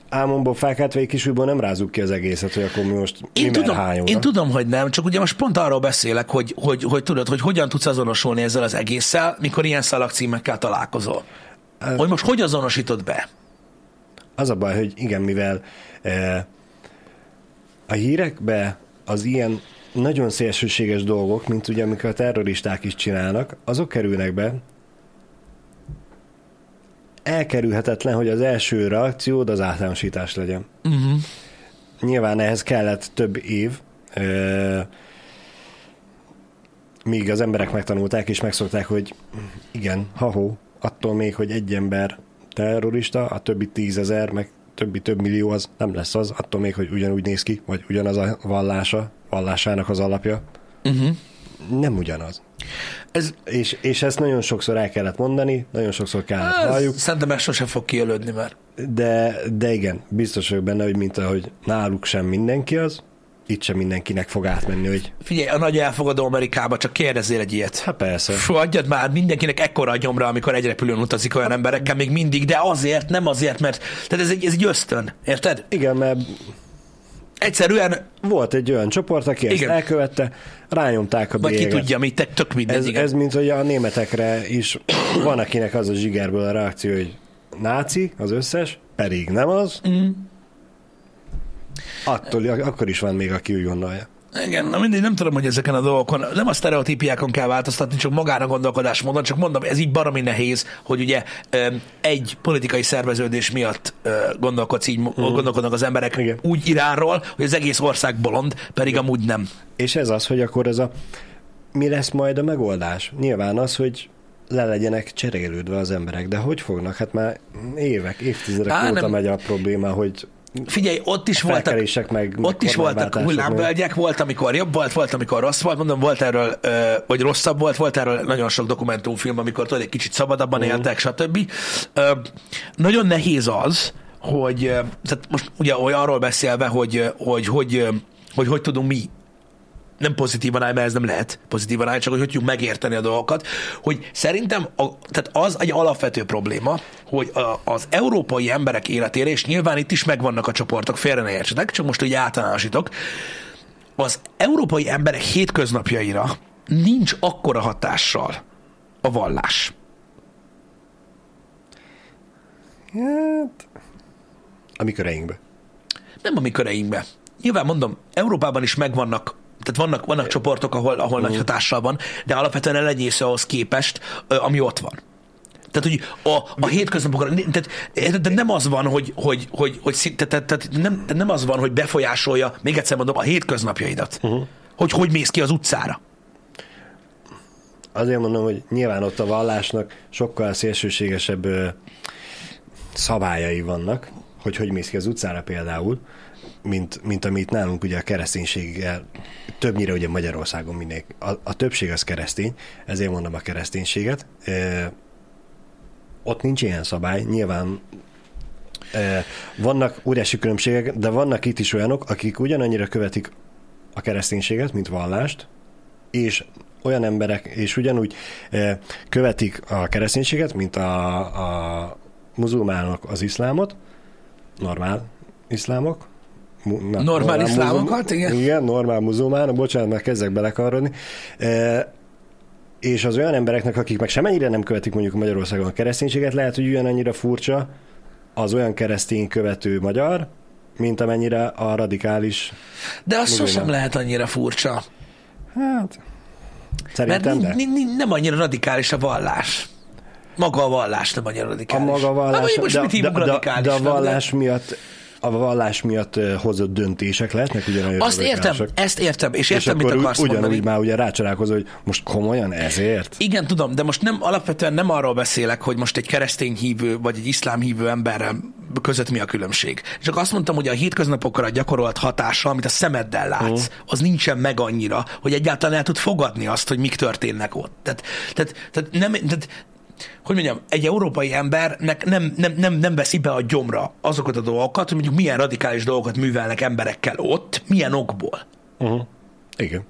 álmomból fákát vagy kisújból nem rázunk ki az egészet, hogy akkor mi most Én mi tudom, mer én tudom, hogy nem, csak ugye most pont arról beszélek, hogy, hogy, hogy tudod, hogy hogyan tudsz azonosulni ezzel az egésszel, mikor ilyen szalagcímekkel találkozol. Hogy most hogy azonosítod be? Az a baj, hogy igen, mivel eh, a hírekbe az ilyen nagyon szélsőséges dolgok, mint ugye amikor a terroristák is csinálnak, azok kerülnek be, elkerülhetetlen, hogy az első reakciód az általánosítás legyen. Uh-huh. Nyilván ehhez kellett több év, ö, míg az emberek megtanulták és megszokták, hogy igen, ha-ho, attól még, hogy egy ember terrorista, a többi tízezer, meg többi több millió az nem lesz az, attól még, hogy ugyanúgy néz ki, vagy ugyanaz a vallása, vallásának az alapja. Uh-huh. Nem ugyanaz. Ez, És, és ezt nagyon sokszor el kellett mondani, nagyon sokszor kellett halljuk, szerintem ez sose fog kiölődni, mert de, de igen, biztos vagyok benne, hogy mint ahogy náluk sem mindenki az, itt sem mindenkinek fog átmenni, hogy figyelj, a nagy elfogadó Amerikába csak kérdezzél egy ilyet. hát persze, Fú, adjad már mindenkinek ekkora a gyomra, amikor egy repülőn utazik olyan emberekkel még mindig, de azért, nem azért, mert tehát ez egy, ez egy ösztön, érted? igen, mert Egyszerűen, volt egy olyan csoport, aki ezt Igen. elkövette, rányomták a vagy ki bélyeget. tudja, mit te, tök mindegy, Ez, igen. ez mint hogy a németekre is van, akinek az a zsigerből a reakció, hogy náci az összes, pedig nem az. Mm. Attól, akkor is van még, aki úgy gondolja. Igen, na mindegy, nem tudom, hogy ezeken a dolgokon, nem a sztereotípiákon kell változtatni, csak magára gondolkodásmódon, csak mondom, ez így baromi nehéz, hogy ugye egy politikai szerveződés miatt gondolkodsz így, gondolkodnak az emberek Igen. úgy iránról, hogy az egész ország bolond, pedig amúgy nem. És ez az, hogy akkor ez a mi lesz majd a megoldás? Nyilván az, hogy le legyenek cserélődve az emberek, de hogy fognak? Hát már évek, évtizedek Á, óta nem. megy a probléma, hogy Figyelj, ott is voltak, meg, ott is voltak hullámvölgyek, volt, amikor jobb volt, volt, amikor rossz volt, mondom, volt erről, vagy rosszabb volt, volt erről nagyon sok dokumentumfilm, amikor tudod, egy kicsit szabadabban Mhm. éltek, stb. Nagyon nehéz az, hogy, tehát most ugye arról beszélve, hogy hogy, hogy, hogy, hogy tudunk mi nem pozitívan állj, mert ez nem lehet pozitívan állj, csak hogy hogy tudjuk megérteni a dolgokat, hogy szerintem a, tehát az egy alapvető probléma, hogy a, az európai emberek életére, és nyilván itt is megvannak a csoportok, félre ne értsetek, csak most úgy általánosítok, az európai emberek hétköznapjaira nincs akkora hatással a vallás. Hát, a mi köreinkbe. Nem a mi köreinkbe. Nyilván mondom, Európában is megvannak tehát vannak, vannak csoportok, ahol, ahol nagy hatással van, de alapvetően elenyésző ahhoz képest, ami ott van. Tehát, hogy a, a hétköznapokra, tehát, de nem az van, hogy, hogy, hogy, hogy tehát, tehát nem, nem az van, hogy befolyásolja, még egyszer mondom, a hétköznapjaidat. Uh-huh. Hogy hogy mész ki az utcára. Azért mondom, hogy nyilván ott a vallásnak sokkal szélsőségesebb ö, szabályai vannak, hogy hogy mész ki az utcára például, mint, mint amit nálunk ugye a kereszténységgel, többnyire ugye Magyarországon mindenki, a, a többség az keresztény, ezért mondom a kereszténységet. Ö, ott nincs ilyen szabály, nyilván ö, vannak óriási különbségek, de vannak itt is olyanok, akik ugyanannyira követik a kereszténységet, mint vallást, és olyan emberek, és ugyanúgy eh, követik a kereszténységet, mint a, a muzulmánok az iszlámot, normál iszlámok. Na, Normál iszlámokat, igen. Igen, normál muzulmánok, bocsánat, már kezdek belekarodni. Eh, és az olyan embereknek, akik meg semennyire nem követik mondjuk Magyarországon a kereszténységet, lehet, hogy ugyanannyira furcsa az olyan keresztény követő magyar, mint amennyire a radikális. De az Muzulmán. sosem lehet annyira furcsa. Hát, Mert szerintem de. ni, ni, nem annyira radikális a vallás. Maga a vallás nem annyira A radikális. maga Hát, vallás, vagy most de, mit de, de, de, a vallás miatt a vallás miatt hozott döntések lehetnek ugyanolyan Azt értem, ezt értem, és És értem, mit akkor akarsz úgy, ugyanúgy mondani. már ugye rácsalálkozol, hogy most komolyan ezért? Igen, tudom, de most nem alapvetően nem arról beszélek, hogy most egy keresztény hívő vagy egy iszlám hívő emberrel között mi a különbség. Csak azt mondtam, hogy a hétköznapokra gyakorolt hatása, amit a szemeddel látsz, Mhm. az nincsen meg annyira, hogy egyáltalán el tud fogadni azt, hogy mik történnek ott. Tehát, tehát, tehát nem, tehát, hogy mondjam, egy európai embernek nem, nem, nem, nem veszi be a gyomra azokat a dolgokat, hogy mondjuk milyen radikális dolgokat művelnek emberekkel ott, milyen okból. Uh-huh. Igen.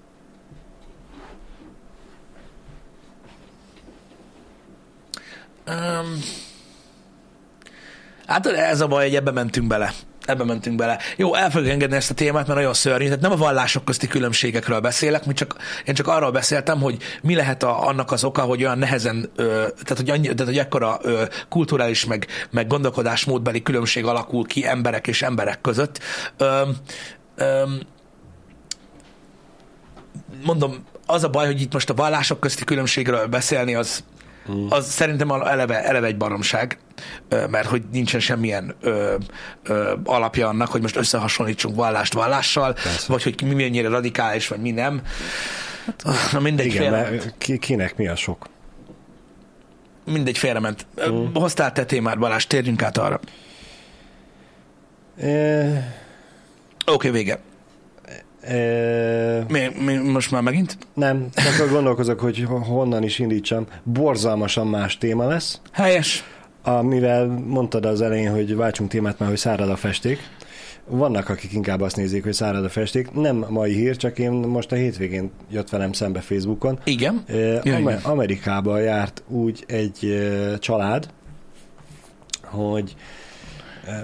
Um, hát ez a baj, hogy ebbe mentünk bele. Ebbe mentünk bele. Jó, el fogjuk engedni ezt a témát, mert nagyon szörnyű. Tehát nem a vallások közti különbségekről beszélek, mi csak, én csak arról beszéltem, hogy mi lehet a, annak az oka, hogy olyan nehezen, ö, tehát hogy, annyi, tehát, hogy ekkora ö, kulturális meg, meg gondolkodásmódbeli különbség alakul ki emberek és emberek között. Ö, ö, mondom, az a baj, hogy itt most a vallások közti különbségről beszélni, az, az szerintem eleve, eleve egy baromság, mert hogy nincsen semmilyen ö, ö, alapja annak, hogy most összehasonlítsunk vallást vallással, Persze. vagy hogy mi mennyire radikális, vagy mi nem. Na mindegy, Igen, mert ki, kinek mi a sok? mindegy félrement. Mm. Hoztál te témát, Balázs, térjünk át arra. E, Oké, okay, vége. e, Mi, mi, most már megint? nem, csak gondolkozok, hogy honnan is indítsam. Borzalmasan más téma lesz, Helyes. Amivel mondtad az elején, hogy váltsunk témát, mert hogy szárad a festék. Vannak, akik inkább azt nézik, hogy szárad a festék. Nem mai hír, csak én most a hétvégén jött velem szembe Facebookon. Igen. Ö, Ja, Amer- igen. Amerikába járt úgy egy család, hogy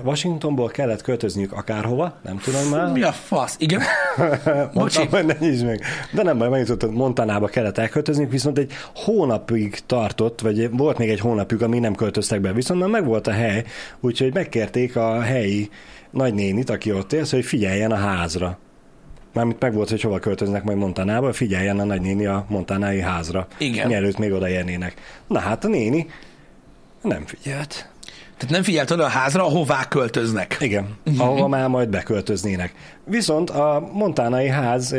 Washingtonból kellett költözniük akárhova, nem tudom már. Mi a fasz? Igen. Mondtam, hogy ne nyisd meg. De nem baj, megjutott, Montanába kellett elköltözni, viszont egy hónapig tartott, vagy volt még egy hónapig, ami nem költöztek be, viszont már megvolt a hely, úgyhogy megkérték a helyi nagynénit, aki ott él, hogy figyeljen a házra. Mármint megvolt, hogy hova költöznek majd Montanába, figyeljen a nagynéni a montanái házra. Igen. Mielőtt még odaérnének. Na hát a néni nem figyelt. Tehát nem figyelt oda a házra, ahová költöznek. Igen, ahova már majd beköltöznének. Viszont a montánai ház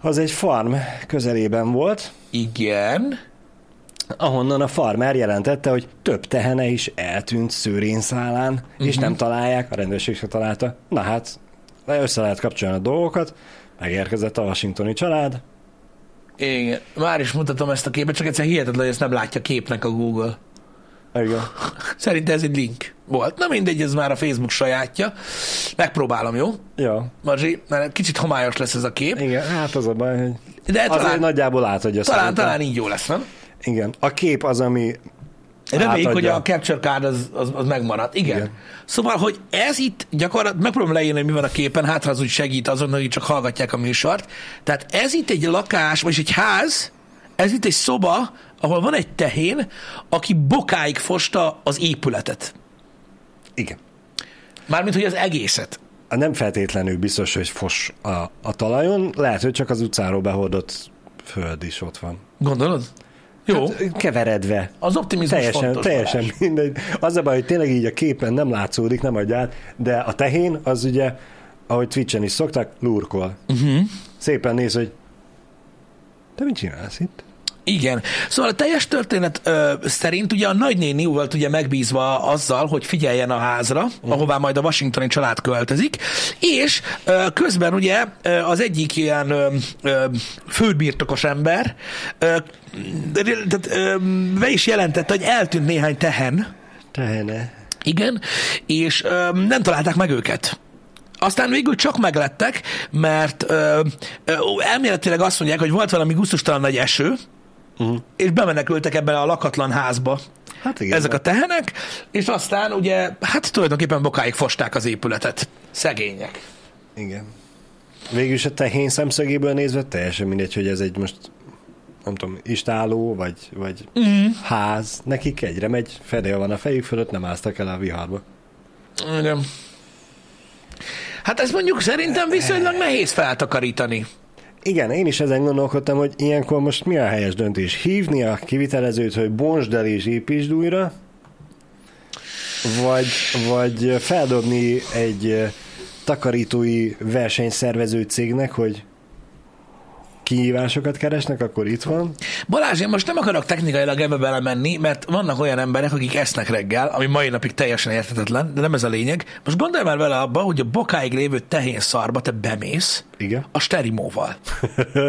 az egy farm közelében volt, Igen. ahonnan a farmer jelentette, hogy több tehene is eltűnt szőrénszálán, uh-huh. és nem találják, a rendőrség se találta. Na hát, össze lehet kapcsolni a dolgokat, megérkezett a washingtoni család, Igen. Már is mutatom ezt a képet, csak egyszer hihetetlen, hogy ezt nem látja képnek a Google. Igen. Szerintem ez egy link volt. Na mindegy, ez már a Facebook sajátja. Megpróbálom, jó? Ja, Marzsi, mert kicsit homályos lesz ez a kép, igen, hát az a baj, hogy de azért talán, nagyjából átadja talán, szerintem. talán így jó lesz, nem? Igen, a kép az, ami Reméljük, hogy a capture card az, az, az megmaradt. Igen. Igen. Szóval, hogy ez itt gyakorlatilag, megpróbálom leírni, hogy mi van a képen, hát ha az úgy segít azon, hogy csak hallgatják a műsort. Tehát ez itt egy lakás, vagy egy ház, ez itt egy szoba, ahol van egy tehén, aki bokáig fosta az épületet. igen. Mármint, hogy az egészet. Nem feltétlenül biztos, hogy fos a, a talajon, lehet, hogy csak az utcáról behordott föld is ott van. Gondolod? Jó. Hát, keveredve. Az optimizmus Teljesen, fontos. teljesen Balázs. mindegy. Az a baj, hogy tényleg így a képen nem látszódik, nem adja át, de a tehén az ugye, ahogy Twitch-en is szokták, lurkol. Uh-huh. Szépen néz, hogy te mit csinálsz itt? Igen. Szóval a teljes történet ö, szerint ugye a nagynéni volt ugye megbízva azzal, hogy figyeljen a házra, uh. ahová majd a washingtoni család költözik, és ö, közben ugye ö, az egyik ilyen ö, ö, földbirtokos ember ö, tehát, ö, be is jelentette, hogy eltűnt néhány tehen, Tehene. igen, és ö, nem találták meg őket. Aztán végül csak meglettek, mert ö, ö, elméletileg azt mondják, hogy volt valami gusztustalan nagy eső, uh-huh. és bemenekültek ebben a lakatlan házba Hát igen. ezek a tehenek, és aztán ugye, hát tulajdonképpen bokáig fosták az épületet. Szegények. Igen. Végülis a tehén szemszögéből nézve teljesen mindegy, hogy ez egy most nem tudom, istáló, vagy, vagy mm. ház. Nekik egyre megy, fedél van a fejük fölött, nem áztak el a viharba. Igen. Hát ez mondjuk szerintem viszonylag nehéz feltakarítani. Igen, én is ezen gondolkodtam, hogy ilyenkor most mi a helyes döntés? Hívni a kivitelezőt, hogy bontsd el és építsd újra, vagy, vagy feldobni egy eh, takarítói versenyszervező cégnek, hogy kihívásokat keresnek, akkor itt van. Balázs, én most nem akarok technikailag ebbe belemenni, mert vannak olyan emberek, akik esznek reggel, ami mai napig teljesen érthetetlen, de nem ez a lényeg. Most gondolj már vele abba, hogy a bokáig lévő tehén szarba te bemész Igen. a sterimóval.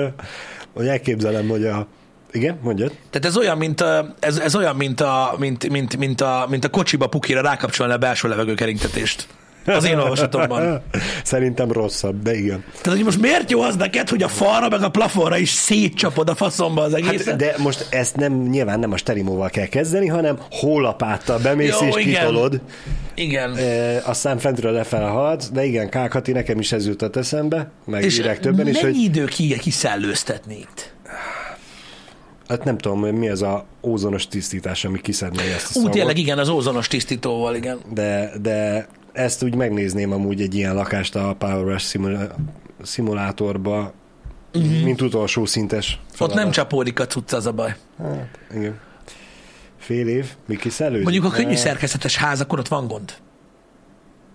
hogy elképzelem, hogy a... Igen, mondjad. Tehát ez olyan, mint a, ez, ez olyan, mint a, mint, mint, mint, a, mint a kocsiba pukira rákapcsolni a belső levegőkeringtetést. Az én olvasatomban. Szerintem rosszabb, de igen. Tehát, hogy most miért jó az neked, hogy a falra meg a plafonra is szétcsapod a faszomba az egészet? Hát, de most ezt nem, nyilván nem a sterimóval kell kezdeni, hanem hólapáttal bemész Jó, és igen. kitolod. Igen. E, aztán fentről lefelé haladsz, de igen, Kákati, nekem is ez jutott eszembe, meg És írják többen is, mennyi hogy idő ki, kiszellőztetni itt? hát nem tudom, mi az a ózonos tisztítás, ami kiszedné ezt a Ú, szagot, tényleg igen, az ózonos tisztítóval, igen. de, de ezt úgy megnézném amúgy egy ilyen lakást a Power Rush szimula- szimulátorba, uh-huh. mint utolsó szintes Mhm. Ott feladat. nem csapódik a cucc, az a baj. Hát, igen. Fél év, mi kiszellődik? Mondjuk a könnyű szerkezetes házakon ott van gond.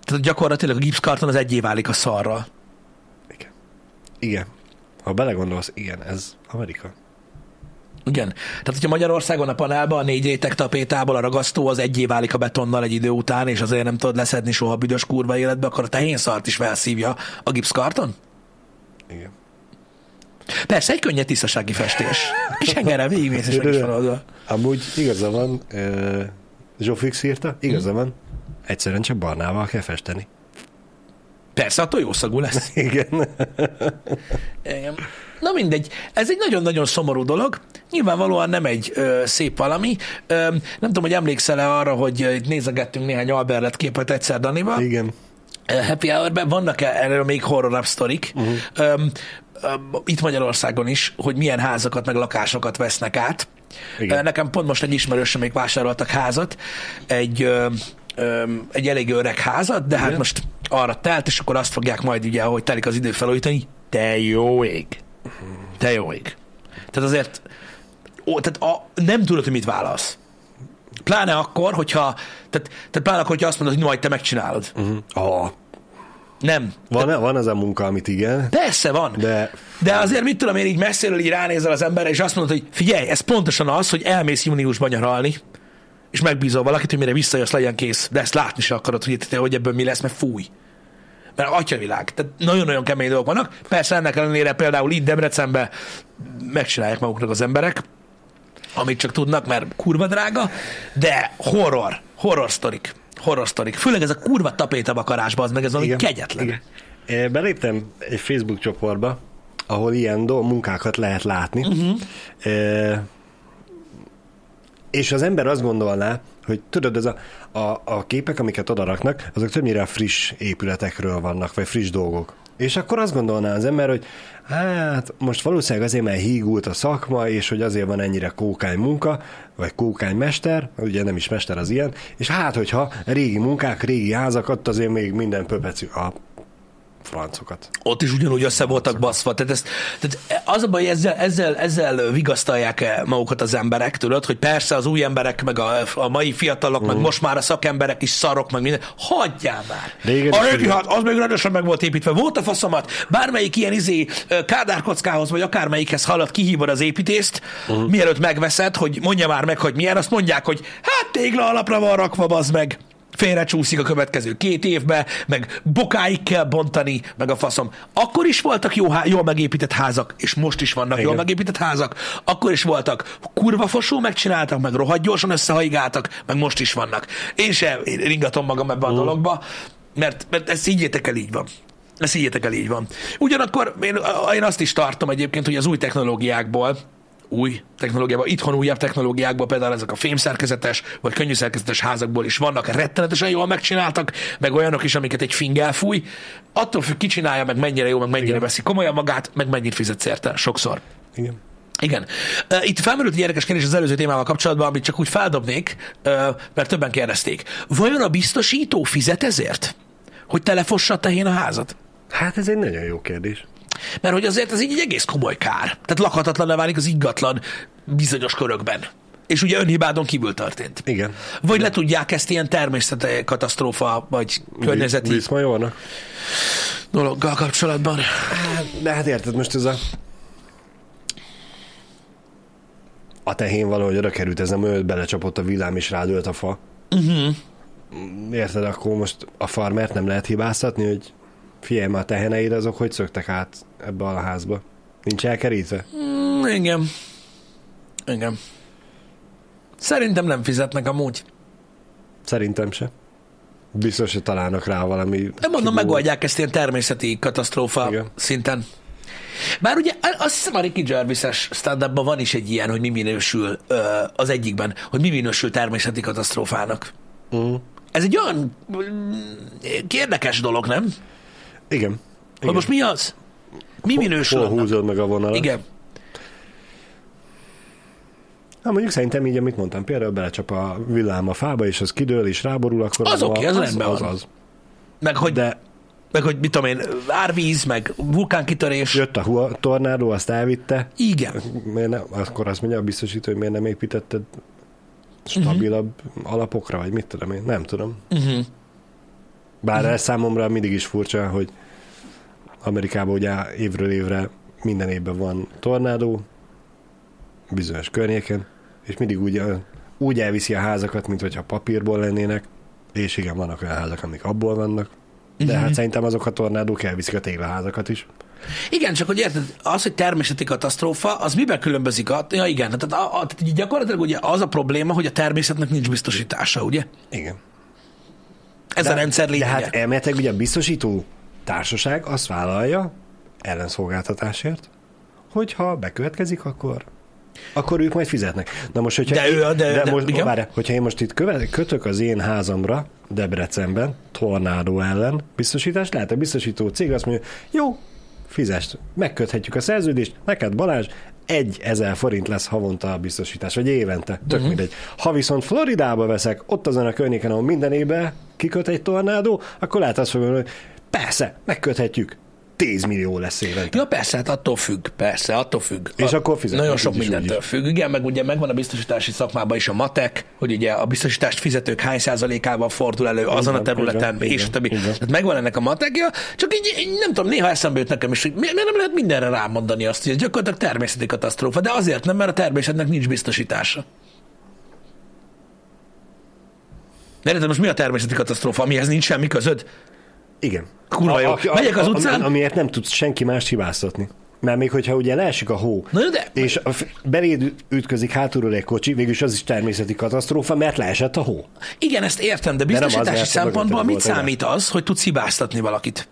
Tehát gyakorlatilag a gipszkarton az egyé válik a szarral. Igen. Igen. Ha belegondolsz, igen, ez Amerika. Igen. Tehát, hogyha Magyarországon a panelban a négy réteg tapétából a ragasztó az egyé válik a betonnal egy idő után, és azért nem tudod leszedni soha büdös kurva életbe, akkor a tehén szart is felszívja a gipszkarton? Igen. Persze, egy könnyed tisztasági festés. Kis hengerrel végigmész, és meg is van oldva. Amúgy igaza van, uh, Zsófix írta, igaza Hm. van, egyszerűen csak barnával kell festeni. Persze, attól jó szagú lesz. Igen. Igen. Na mindegy, ez egy nagyon-nagyon szomorú dolog. Nyilvánvalóan nem egy ö, szép valami. Ö, nem tudom, hogy emlékszel-e arra, hogy nézegettünk néhány Alberlet képet egyszer Danival. Igen. Happy Hour-ben vannak-e erről még horror sztorik? Uh-huh. Öm, öm, itt Magyarországon is, hogy milyen házakat meg lakásokat vesznek át. Igen. Nekem pont most egy ismerősöm még vásároltak házat, egy, öm, egy elég öreg házat, de hát Igen. most arra telt, és akkor azt fogják majd ugye, ahogy telik az idő felújítani, te jó ég. Te jó ég. Tehát azért ó, tehát a, nem tudod, hogy mit válasz. Pláne akkor, hogyha, tehát, tehát pláne akkor, hogyha azt mondod, hogy majd te megcsinálod. Uh-huh. Oh, Nem. van, van az a munka, amit igen, Persze van. de De azért mit tudom én így messziről így ránézel az emberre, és azt mondod, hogy figyelj, ez pontosan az, hogy elmész júniusban nyaralni, és megbízol valakit, hogy mire visszajössz, legyen kész. De ezt látni se akarod, hogy, hogy ebből mi lesz, mert fúj. Mert atyavilág. Tehát nagyon-nagyon kemény dolgok vannak. Persze ennek ellenére például itt Debrecenben megcsinálják maguknak az emberek, amit csak tudnak, mert kurva drága, de horror, horror sztorik. Horror sztorik. Főleg ez a kurva tapétabakarásba, az meg ez valami kegyetlen. Igen. Beléptem egy Facebook csoportba, ahol ilyen do- munkákat lehet látni. Mhm. Uh-huh. E, és az ember azt gondolná, hogy tudod, ez a, a, a képek, amiket odaraknak, azok többnyire friss épületekről vannak, vagy friss dolgok. És akkor azt gondolná az ember, hogy hát most valószínűleg azért, mert hígult a szakma, és hogy azért van ennyire kókány munka, vagy kókány mester, ugye nem is mester az ilyen, és hát, hogyha régi munkák, régi házak, ott azért még minden pöpecű a francokat. ott is ugyanúgy össze voltak baszva. Tehát, ez, tehát az a baj, ezzel, ezzel, ezzel vigasztalják magukat az emberek, tudod, hogy persze az új emberek, meg a, a mai fiatalok, uh. meg most már a szakemberek is szarok, meg minden. Hagyjál már! Régen a régi hát, az még rendesen meg volt építve. Volt a faszomat, bármelyik ilyen izé kádárkockához, vagy akármelyikhez halad, kihívod az építést, uh. mielőtt megveszed, hogy mondja már meg, hogy milyen, azt mondják, hogy hát tégla alapra van rakva, bazd meg félrecsúszik a következő két évbe, meg bokáig kell bontani, meg a faszom. Akkor is voltak jó, há- jól megépített házak, és most is vannak Igen. jól megépített házak. Akkor is voltak kurva fosó megcsináltak, meg rohadt gyorsan összehaigáltak, meg most is vannak. Én sem ringatom magam ebbe a Mm. dologba, mert, mert ezt higgyétek el így van. Ezt higgyétek el így van. Ugyanakkor én, én azt is tartom egyébként, hogy az új technológiákból, új technológiából, itthon újabb technológiákból, például ezek a fémszerkezetes, vagy könnyű szerkezetes házakból is vannak, rettenetesen jól megcsináltak, meg olyanok is, amiket egy fingel fúj. Attól függ, ki csinálja, meg mennyire jó, meg mennyire Igen. veszi komolyan magát, meg mennyit fizetsz érte, sokszor. Igen. Igen. Itt felmerült egy érdekes kérdés az előző témával kapcsolatban, amit csak úgy feldobnék, mert többen kérdezték. Vajon a biztosító fizet ezért? Hogy telefossa a tehén a házat? Hát ez egy nagyon jó kérdés. Mert hogy azért ez így egy egész komoly kár. Tehát lakhatatlan válik az ingatlan bizonyos körökben. És ugye önhibádon kívül történt. Igen. Vagy le tudják ezt ilyen természeti katasztrófa, vagy környezeti Viszmajornak? dologgal kapcsolatban. Hát, de hát érted, most ez a... A tehén valahogy oda került, ez nem hogy belecsapott a villám és rádölt a fa. Uh-huh. Érted, akkor most a farmert nem lehet hibáztatni, hogy figyelj már a teheneid azok hogy szöktek át ebbe a házba? Nincs elkerítve? Mm, igen. Igen. Szerintem nem fizetnek amúgy. Szerintem se. Biztos, hogy találnak rá valami... Nem mondom, kibúvó- megoldják ezt ilyen természeti katasztrófa Igen. szinten. Bár ugye azt hiszem a Ricky Gervais-es stand van is egy ilyen, hogy mi minősül ö, az egyikben, hogy mi minősül természeti katasztrófának. Mm. ez egy olyan mm, érdekes dolog, nem? Igen. Hogy Igen. most mi az? Mi minősül Hol húzod meg a vonalat? Igen. Hát mondjuk szerintem így, amit mondtam, például belecsap a villám a fába, és az kidől, és ráborul, akkor Az oké, az az, rendben az, van. az. Meg hogy, De meg hogy mit tudom én, árvíz, meg vulkánkitörés. jött a hua- tornádó, azt elvitte, Igen. miért ne, akkor azt mondja a biztosító, hogy miért nem építetted stabilabb uh-huh. alapokra, vagy mit tudom én, nem tudom. Uh-huh. Bár uh-huh. ez számomra mindig is furcsa, hogy Amerikában ugye évről évre minden évben van tornádó, bizonyos környéken, és mindig úgy, úgy elviszi a házakat, mint hogyha papírból lennének, és igen, vannak olyan házak, amik abból vannak, de uh-huh. hát szerintem azok a tornádók elviszik a téglaházakat is. Igen, csak hogy érted, az, hogy természeti katasztrófa, az miben különbözik? A, ja igen, tehát, a, a, tehát gyakorlatilag ugye az a probléma, hogy a természetnek nincs biztosítása, ugye? Igen. Ez a rendszer De lényege. hát elméletileg ugye a biztosító társaság azt vállalja ellenszolgáltatásért, hogyha bekövetkezik, akkor akkor ők majd fizetnek. Na most, hogyha De ő a- de- de, de- most, igen. várj, hogyha én most itt köve, kötök az én házamra Debrecenben, tornádó ellen biztosítást, lehet a biztosító cég azt mondja, jó, fizest, megköthetjük a szerződést, neked Balázs, egy ezer forint lesz havonta a biztosítás, vagy évente, tök uh-huh. mindegy. Ha viszont Floridába veszek, ott azon a környéken, ahol minden évben kiköt egy tornádó, akkor lehet azt fogni, hogy persze, megköthetjük, 10 millió lesz évente. Ja, persze, hát attól függ, persze, attól függ. És a, akkor fizetnek Nagyon sok mindentől is. függ. Igen, meg ugye megvan a biztosítási szakmában is a matek, hogy ugye a biztosítást fizetők hány százalékával fordul elő azon a van, területen, van, és a többi. van. Tehát megvan ennek a matekja, csak így, így nem tudom, néha eszembe jut nekem is, hogy miért miért nem lehet mindenre rámondani azt, hogy ez gyakorlatilag természeti katasztrófa, de azért nem, mert a természetnek nincs biztosítása. De érted, most mi a természeti katasztrófa, amihez nincs semmi közöd? Igen. Kurva jó. Megyek az utcán- Ami, amiért nem tudsz senki mást hibáztatni. Mert még hogyha ugye leesik a hó, Na de és a beléd ütközik hátulról egy kocsi, végülis az is természeti katasztrófa, mert leesett a hó. igen, ezt értem, de biztosítási mert szempontból mögötted mit számít az, hogy tudsz hibáztatni valakit?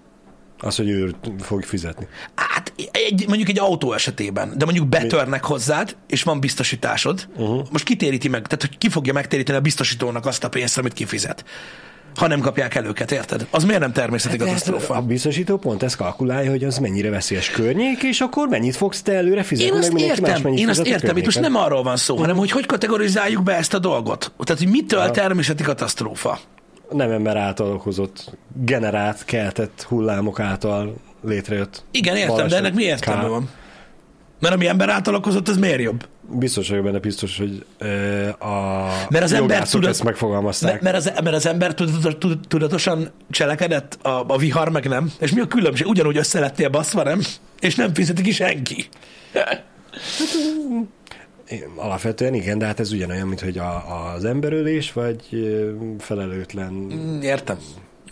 Az, hogy ő fog fizetni. Hát egy, mondjuk egy autó esetében, de mondjuk betörnek hozzád, és van biztosításod, uh-huh. most kitéríti meg, tehát hogy ki fogja megtéríteni a biztosítónak azt a pénzt, amit kifizet. Ha nem kapják el őket, érted? Az miért nem természeti De ezt katasztrófa? a biztosító pont ezt kalkulálja, hogy az mennyire veszélyes környék, és akkor mennyit fogsz te előre fizetni, Én meg azt más értem, mennyit én azt értem, itt most nem arról van szó, hanem hogy hogy kategorizáljuk be ezt a dolgot. Tehát, hogy mitől természeti katasztrófa? nem ember által okozott, generált, keltett hullámok által létrejött. Igen, értem, de ennek mi értelme van? Mert ami ember által okozott, az miért jobb? Biztos vagyok benne, biztos, hogy a Mert az ember tudod- ezt megfogalmazták. Mert, az, mert az ember tudatos, tud- tudatosan cselekedett, a, a vihar meg nem. És mi a különbség? Ugyanúgy össze lettél baszva, nem? És nem fizeti ki senki. Én- Alapvetően igen, de hát ez ugyanolyan, mint hogy a, az emberölés, vagy felelőtlen. Mm, Értem.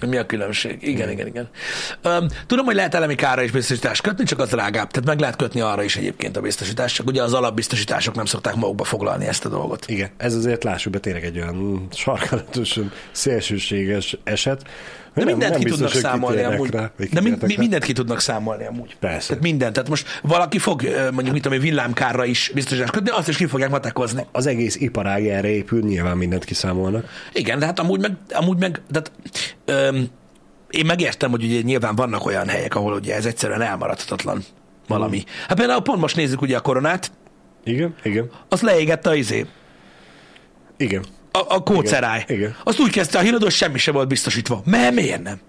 Mi a különbség? Igen, igen, igen. Um, tudom, hogy lehet elemi kára is biztosítást kötni, csak az drágább. Tehát meg lehet kötni arra is egyébként a biztosítást, csak ugye az alapbiztosítások nem szokták magukba foglalni ezt a dolgot. Igen, ez azért lássuk be tényleg egy olyan sarkalatosan szélsőséges eset. De mindent ki tudnak biztos, számolni amúgy. Rá, De mi, mindent ki tudnak számolni amúgy. Persze. Tehát mindent. Tehát most valaki fog mondjuk, mit tudom, én, villámkárra is biztosítást kötni, azt is ki fogják matekozni. Az egész iparág erre épül, nyilván mindent kiszámolnak. Igen, de hát amúgy meg, amúgy meg tehát, öm, én megértem, hogy ugye nyilván vannak olyan helyek, ahol ugye ez egyszerűen elmaradhatatlan valami. Hát például pont most nézzük ugye a koronát, Igen, igen, azt leégette a izé, igen. A, a kóceráj. Igen, igen. Azt úgy kezdte a híradó, semmi se volt biztosítva. Mert miért nem?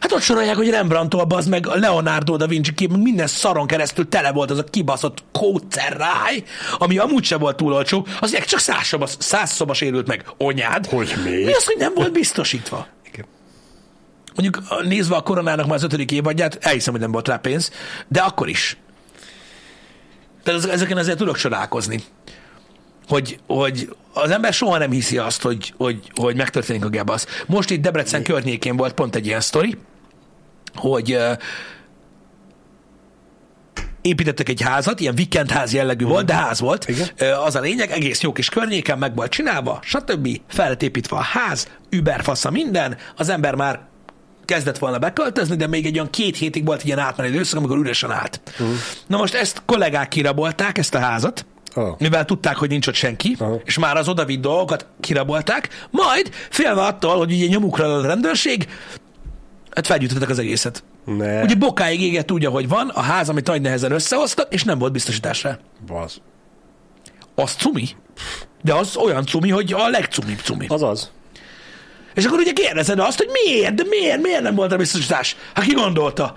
Hát ott sorolják, hogy Rembrandtól az meg a Leonardo da Vinci kép, minden szaron keresztül tele volt az a kibaszott kóceráj, ami amúgy se volt túl olcsó, az csak száz szoba, száz szoba sérült meg. Onyád. Hogy mi? Mi az, hogy nem volt biztosítva? igen. Mondjuk nézve a koronának már az ötödik évadját, elhiszem, hogy nem volt rá pénz, de akkor is. Tehát ez- ezeken azért tudok csodálkozni. Hogy, hogy az ember soha nem hiszi azt, hogy, hogy, hogy megtörténik a gebasz. Most itt Debrecen környékén volt pont egy ilyen sztori, hogy építettek egy házat, ilyen vikendház jellegű volt, de ház volt. Igen. Az a lényeg, egész jó kis környéken meg volt csinálva, stb. Fel lett építve a ház, überfasza minden, az ember már kezdett volna beköltözni, de még egy olyan két hétig volt egy ilyen átmenő időszak, amikor üresen állt. Uh-huh. Na most ezt kollégák kirabolták, ezt a házat, Oh. mivel tudták, hogy nincs ott senki, Aha. és már az odavitt dolgokat kirabolták, majd félve attól, hogy ugye nyomukra a rendőrség, hát felgyújtottak az egészet. Ne, Ugye bokáig égett úgy, ahogy van, a ház, amit nagy nehezen összehoztak, és nem volt biztosításra. az. Az cumi. De az olyan cumi, hogy a legcumibb cumi. Az az. És akkor ugye kérdezed azt, hogy miért, de miért, miért nem volt a biztosítás? Hát ki gondolta?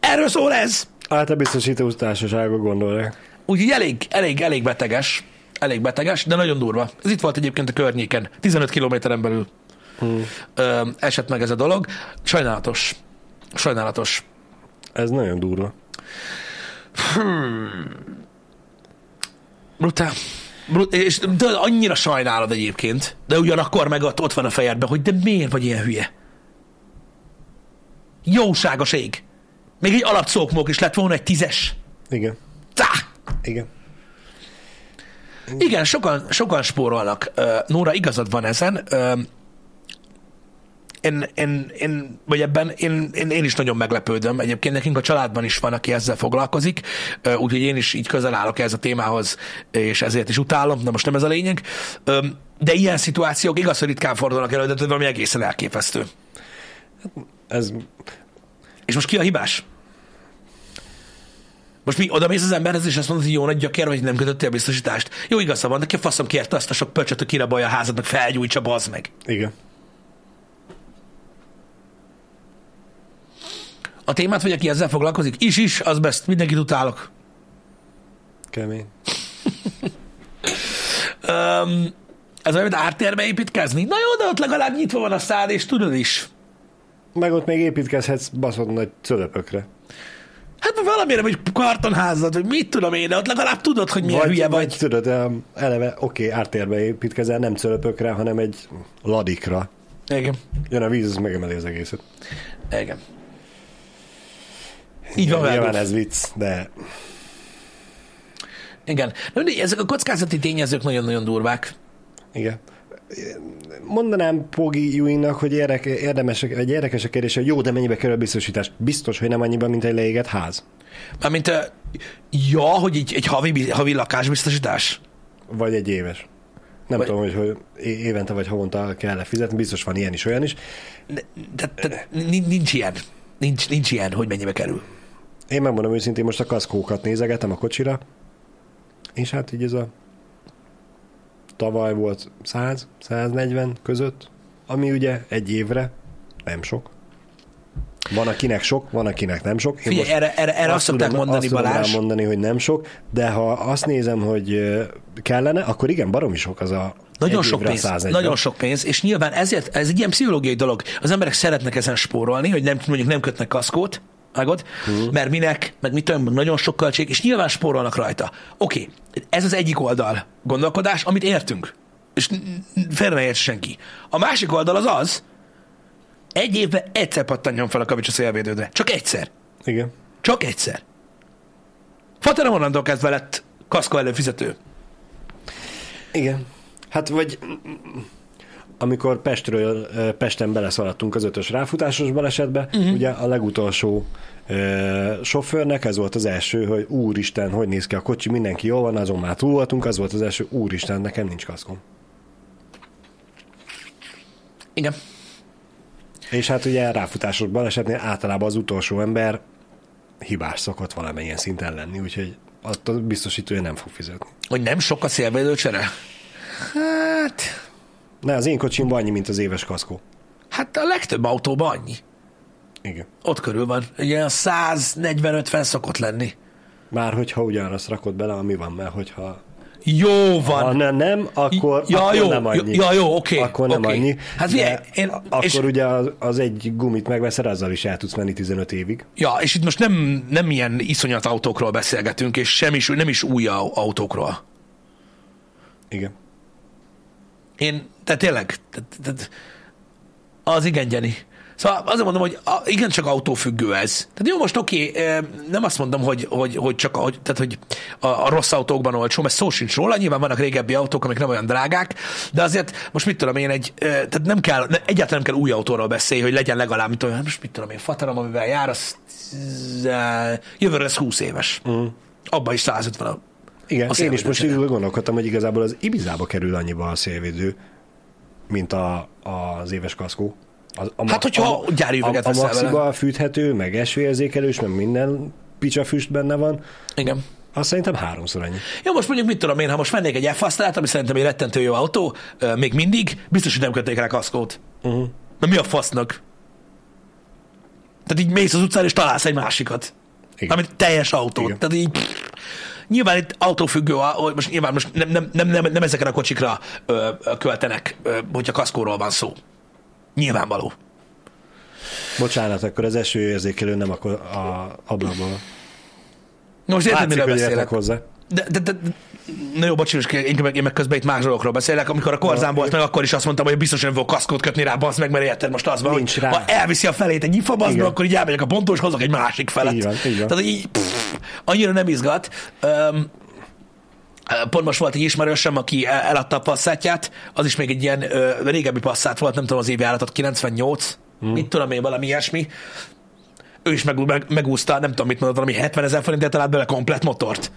Erről szól ez. Hát a biztosító társaságok gondolják. Úgyhogy elég, elég, elég beteges. Elég beteges, de nagyon durva. Ez itt volt egyébként a környéken, 15 kilométeren belül hmm. ö, esett meg ez a dolog. Sajnálatos. Sajnálatos. Ez nagyon durva. Brutál. Brut- és de annyira sajnálod egyébként, de ugyanakkor meg ott, ott van a fejedben, hogy de miért vagy ilyen hülye? Jóságos ég. Még egy alapszókmók is lett volna egy tízes. Igen. Tá! Igen. Igen, sokan, sokan spórolnak. Nóra, igazad van ezen. Én, én, én, vagy ebben én, én, én is nagyon meglepődöm. Egyébként nekünk a családban is van, aki ezzel foglalkozik, úgyhogy én is így közel állok ez a témához, és ezért is utálom, de most nem ez a lényeg. De ilyen szituációk igaz, hogy ritkán fordulnak elő, de valami egészen elképesztő. Ez És most ki a hibás? Most mi oda mész az emberhez, és azt mondod, hogy jó nagy gyökér, vagy nem kötöttél biztosítást. Jó, igaza van, de ki a faszom kérte azt a sok pöcsöt, hogy kirabolja a házad, meg felgyújtsa, bazd meg. igen. A témát vagy, aki ezzel foglalkozik? Is, is, az best, mindenkit utálok. Kemény. Um, ez olyan, mint ártérbe építkezni? Na jó, de ott legalább nyitva van a szád, és tudod is. Meg ott még építkezhetsz baszott nagy cölöpökre. Hát vagy valamire, vagy kartonházad, vagy mit tudom én, de ott legalább tudod, hogy milyen hülye vagy. vagy. tudod, eleve, oké, okay, ártérbe építkezel, nem cölöpökre, hanem egy ladikra. Igen. Jön a víz, az megemeli az egészet. Igen. Így van Nyilván ez vicc, de Igen. De ezek a kockázati tényezők nagyon-nagyon durvák. igen. Mondanám Pogi Ewingnak, hogy érdek, érdemes, egy érdekes a kérdés, hogy jó, de mennyibe kerül a biztosítás? Biztos, hogy nem annyiba, mint egy leégett ház? Mármint, ö, ja, hogy egy, egy havi, havi lakásbiztosítás. Vagy egy éves? Nem Vagy- tudom, hogy, hogy évente vagy havonta kell fizetni, biztos van ilyen is, olyan is. De, de, nincs, nincs ilyen. Nincs, nincs ilyen, hogy mennyibe kerül. Én megmondom őszintén, most a kaszkókat nézegetem a kocsira, és hát így ez a tavaly volt 100, 140 között, ami ugye egy évre nem sok. Van akinek sok, van akinek nem sok. Én Figyelj, most erre, erre, erre azt szokták tudom, mondani, azt Balázs. mondani, hogy nem sok, de ha azt nézem, hogy kellene, akkor igen, baromi sok az a Nagyon sok pénz, 140. nagyon sok pénz, és nyilván ezért, ez egy ilyen pszichológiai dolog. Az emberek szeretnek ezen spórolni, hogy nem, mondjuk nem kötnek kaszkót, vágod? Mhm. Mert minek, meg mit tudom, nagyon sok költség, és nyilván spórolnak rajta. Oké, ez az egyik oldal gondolkodás, amit értünk. És félre ne érts senki. A másik oldal az az, egy évben egyszer pattanjon fel a kavics a szélvédődre. Csak egyszer. Igen. Csak egyszer. Faterem onnantól kezdve lett kaszkó előfizető. Igen. Hát vagy amikor Pestről, Pesten beleszaladtunk az ötös ráfutásos balesetbe, uh-huh. ugye a legutolsó ö, sofőrnek ez volt az első, hogy úristen, hogy néz ki a kocsi, mindenki jól van, azon már túl voltunk, az volt az első, úristen, nekem nincs kaszkom. Igen. És hát ugye ráfutásos balesetnél általában az utolsó ember hibás szokott valamilyen szinten lenni, úgyhogy attól biztosítója nem fog fizetni. Hogy nem sok a szélvédőcsere? Hát, Ne, az én kocsimban annyi, mint az éves kaszkó. hát a legtöbb autóban annyi. Igen. Ott körül van. Olyan 140-50 szokott lenni. Már hogyha ugyanazt rakod bele, ami van, mert hogyha Jó van. Ha ne, nem, akkor, Ja, akkor jó, nem annyi. ja, jó, oké, Akkor nem oké. annyi. Hát figyelj, én- akkor és- ugye az, az egy gumit megveszel, azzal is el tudsz menni 15 évig. Ja, és itt most nem, nem ilyen iszonyat autókról beszélgetünk, és sem is, nem is új au- autókról. Igen. Én, tehát tényleg, tehát, tehát, az igen, Jenny. Szóval azért mondom, hogy igen, csak autófüggő ez. Tehát jó, most oké, eh, nem azt mondom, hogy, hogy, hogy csak hogy, tehát, hogy a, a rossz autókban olcsó, mert szó sincs róla, nyilván vannak régebbi autók, amik nem olyan drágák, de azért most mit tudom én, egy, eh, tehát nem kell, egyáltalán nem kell új autóról beszélni, hogy legyen legalább, mit tudom, most mit tudom én, fatarom, amivel jár, az eh, jövőre lesz 20 éves. Mm. Abban is 150 a Igen, A én is most így gondolkodtam, hogy igazából az Ibizába kerül annyiba a szélvédő, mint a, az éves kaszkó. Az, a, Hát, hogyha gyári a, üveget a, a maxiba fűthető, meg esőérzékelős, meg minden picsa füst benne van, Igen. azt szerintem háromszor annyi. Jó, most mondjuk mit tudom én, ha most vennék egy f ami szerintem egy rettentő jó autó, még mindig, biztos, hogy nem kötnék rá kaszkót. Uh-huh. Mert mi a fasznak? Tehát így mész az utcán, és találsz egy másikat. Igen. Amit teljes autó. Igen. Tehát így, pff, nyilván itt autófüggő, hogy most nyilván most nem, nem, nem, nem, nem ezeken a kocsikra ö, költenek, ö, hogyha kaszkóról van szó. Nyilvánvaló. Bocsánat, akkor az esőérzékelő nem akkor a ablakból. Most érted, miről beszélek? hozzá. De, de, de, na jó, bocsánat, én meg, én meg közben itt más dolgokról beszélek. Amikor a korzán volt meg, akkor is azt mondtam, hogy biztos nem fog kaszkót kötni rá, bazd meg, mert érted most az van, Nincs hogy rá. ha elviszi a felét egy ifa, meg, Igen. akkor így elmegyek a pontos, hozok egy másik felet. Így van, így van. Tehát így, pff, annyira nem izgat. Um, Pont most volt egy ismerősöm, aki el- eladta a passzátját, az is még egy ilyen ö, régebbi passzát volt, nem tudom az évjáratot, 98, hmm. mit tudom én, valami ilyesmi. Ő is meg, meg, megúszta, nem tudom mit mondott, valami 70 ezer forintért talált bele komplet motort.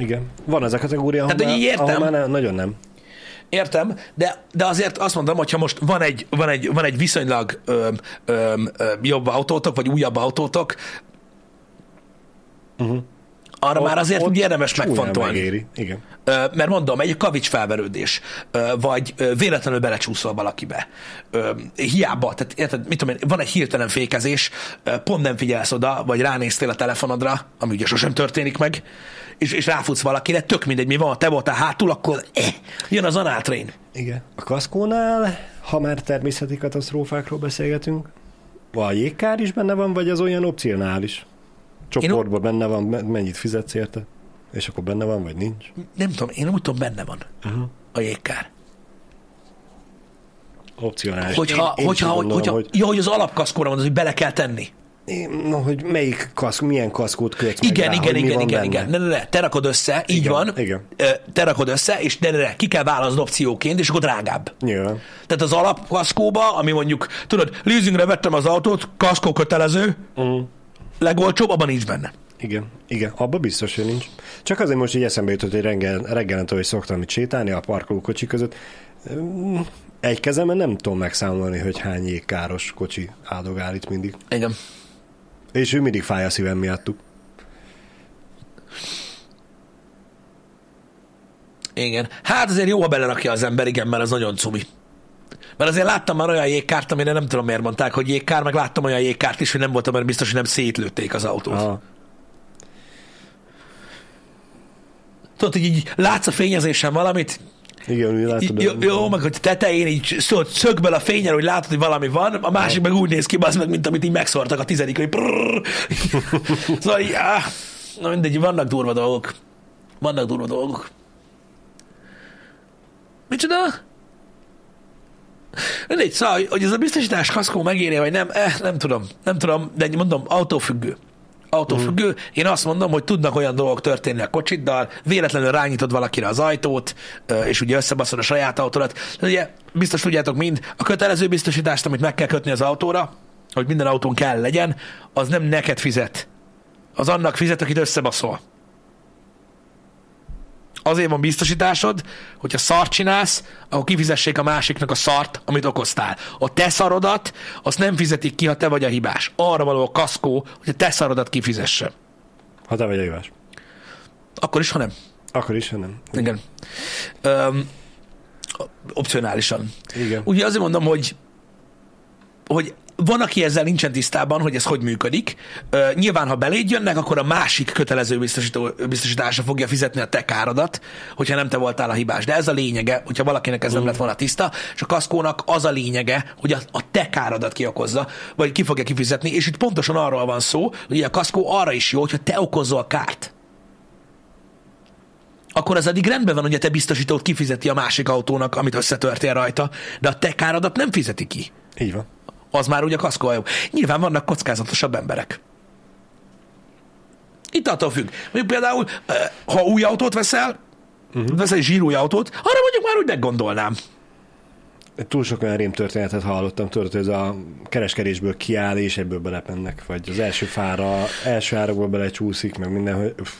Igen. Van ez a kategória, ahol, Tehát, már, értem. ahol már ne, nagyon nem. Értem, de, de azért azt mondom, hogy ha most van egy, van egy, van egy viszonylag ö, ö, ö, jobb autótok, vagy újabb autótok, Uh-huh. arra már azért úgy érdemes megfontolni. Megéri. Igen. Ö, mert mondom, egy kavics felverődés, ö, vagy ö, véletlenül belecsúszol valakibe. Ö, hiába, tehát érted, mit tudom én, van egy hirtelen fékezés, ö, pont nem figyelsz oda, vagy ránéztél a telefonodra, ami ugye sosem történik meg, és, és ráfutsz valakire, tök mindegy, mi van, te voltál hátul, akkor eh, jön az análtrain. Igen. A kaszkónál, ha már természeti katasztrófákról beszélgetünk, a jégkár is benne van, vagy az olyan opcionális? Csoportban benne van, me- mennyit fizetsz érte? És akkor benne van, vagy nincs? Nem tudom, én úgy tudom, benne van Uh-huh. a jégkár. Opcionális. Hogyha, én, én hogyha, is hogy, gondolom, hogyha, hogy, jó, hogy az alapkaszkóra mondod, hogy bele kell tenni. Hogy melyik kaszk, milyen kaszkót kötsz meg Igen, rá, igen, igen, igen, igen. Ne, ne, ne, te rakod össze, így Igen, van. igen. Te rakod össze, és ne, ne, ne, ki kell válasznod opcióként, és akkor drágább. Nyilván. Tehát az alapkaszkóba, ami mondjuk, tudod, leasingre vettem az autót, kaszkó kötelező, Uh-huh. legolcsóbb, abban nincs benne. Igen, igen, abban biztos, hogy nincs. Csak azért most így eszembe jutott, hogy reggel, reggelente, hogy szoktam itt sétálni a parkolókocsi között. Egy kezemben nem tudom megszámolni, hogy hány jégkáros kocsi áldogál itt mindig. Igen. És ő mindig fáj a szívem miattuk. Igen. Hát azért jó, ha belerakja az ember, igen, mert az nagyon cumi. Mert azért láttam már olyan jégkárt, amire nem tudom miért mondták, hogy jégkár, meg láttam olyan jégkárt is, hogy nem voltam mert biztos, hogy nem szétlőtték az autót. Aha. Tudod, hogy így látsz a fényezésen valamit, Igen, úgy látod. jó, jó, meg hogy tetején így szóval szögből a fényen, hogy látod, hogy valami van, a másik meg úgy néz ki, az meg, mint amit így megszórtak a tizedik, hogy prrrr. Szóval így, áh, na mindegy, vannak durva dolgok. Vannak durva dolgok. Micsoda? Mindegy, szóval, hogy ez a biztosítás kaszkó megéri, vagy nem, eh, nem tudom, nem tudom, de mondom, autófüggő. Autófüggő. Mm. Én azt mondom, hogy tudnak olyan dolgok történni a kocsiddal, véletlenül rányítod valakire az ajtót, és ugye összebaszod a saját autódat. Ugye biztos tudjátok mind, a kötelező biztosítást, amit meg kell kötni az autóra, hogy minden autón kell legyen, az nem neked fizet. Az annak fizet, akit összebaszol. Azért van biztosításod, hogyha szart csinálsz, akkor kifizessék a másiknak a szart, amit okoztál. A te szarodat, azt nem fizetik ki, ha te vagy a hibás. Arra való a kaszkó, hogy a te szarodat kifizesse. Ha te vagy a hibás. Akkor is, ha nem. Akkor is, ha nem. Igen. Öm, opcionálisan. Igen. Ugye azért mondom, hogy hogy van, aki ezzel nincsen tisztában, hogy ez hogy működik. Ö, nyilván, ha beléd jönnek, akkor a másik kötelező biztosító, biztosítása fogja fizetni a te károdat, hogyha nem te voltál a hibás. De ez a lényege, hogyha valakinek ez nem lett volna tiszta, és a kaszkónak az a lényege, hogy a, a te károdat kiokozza, vagy ki fogja kifizetni, és itt pontosan arról van szó, hogy a kaszkó arra is jó, hogyha te okozol kárt akkor az addig rendben van, hogy a te biztosítót kifizeti a másik autónak, amit összetörtél rajta, de a te károdat nem fizeti ki. Így van. Az már ugye kaszkóhajó. Nyilván vannak kockázatosabb emberek. Itt attól függ. Mondjuk például, ha új autót veszel, uh-huh. veszel egy zsírúj autót, arra mondjuk már úgy meggondolnám. Túl sok olyan rémtörténetet hallottam, tudod, hogy ez a kereskedésből kiáll, és ebből belepennek, vagy az első fára, első árakból belecsúszik, meg minden, hogy uff,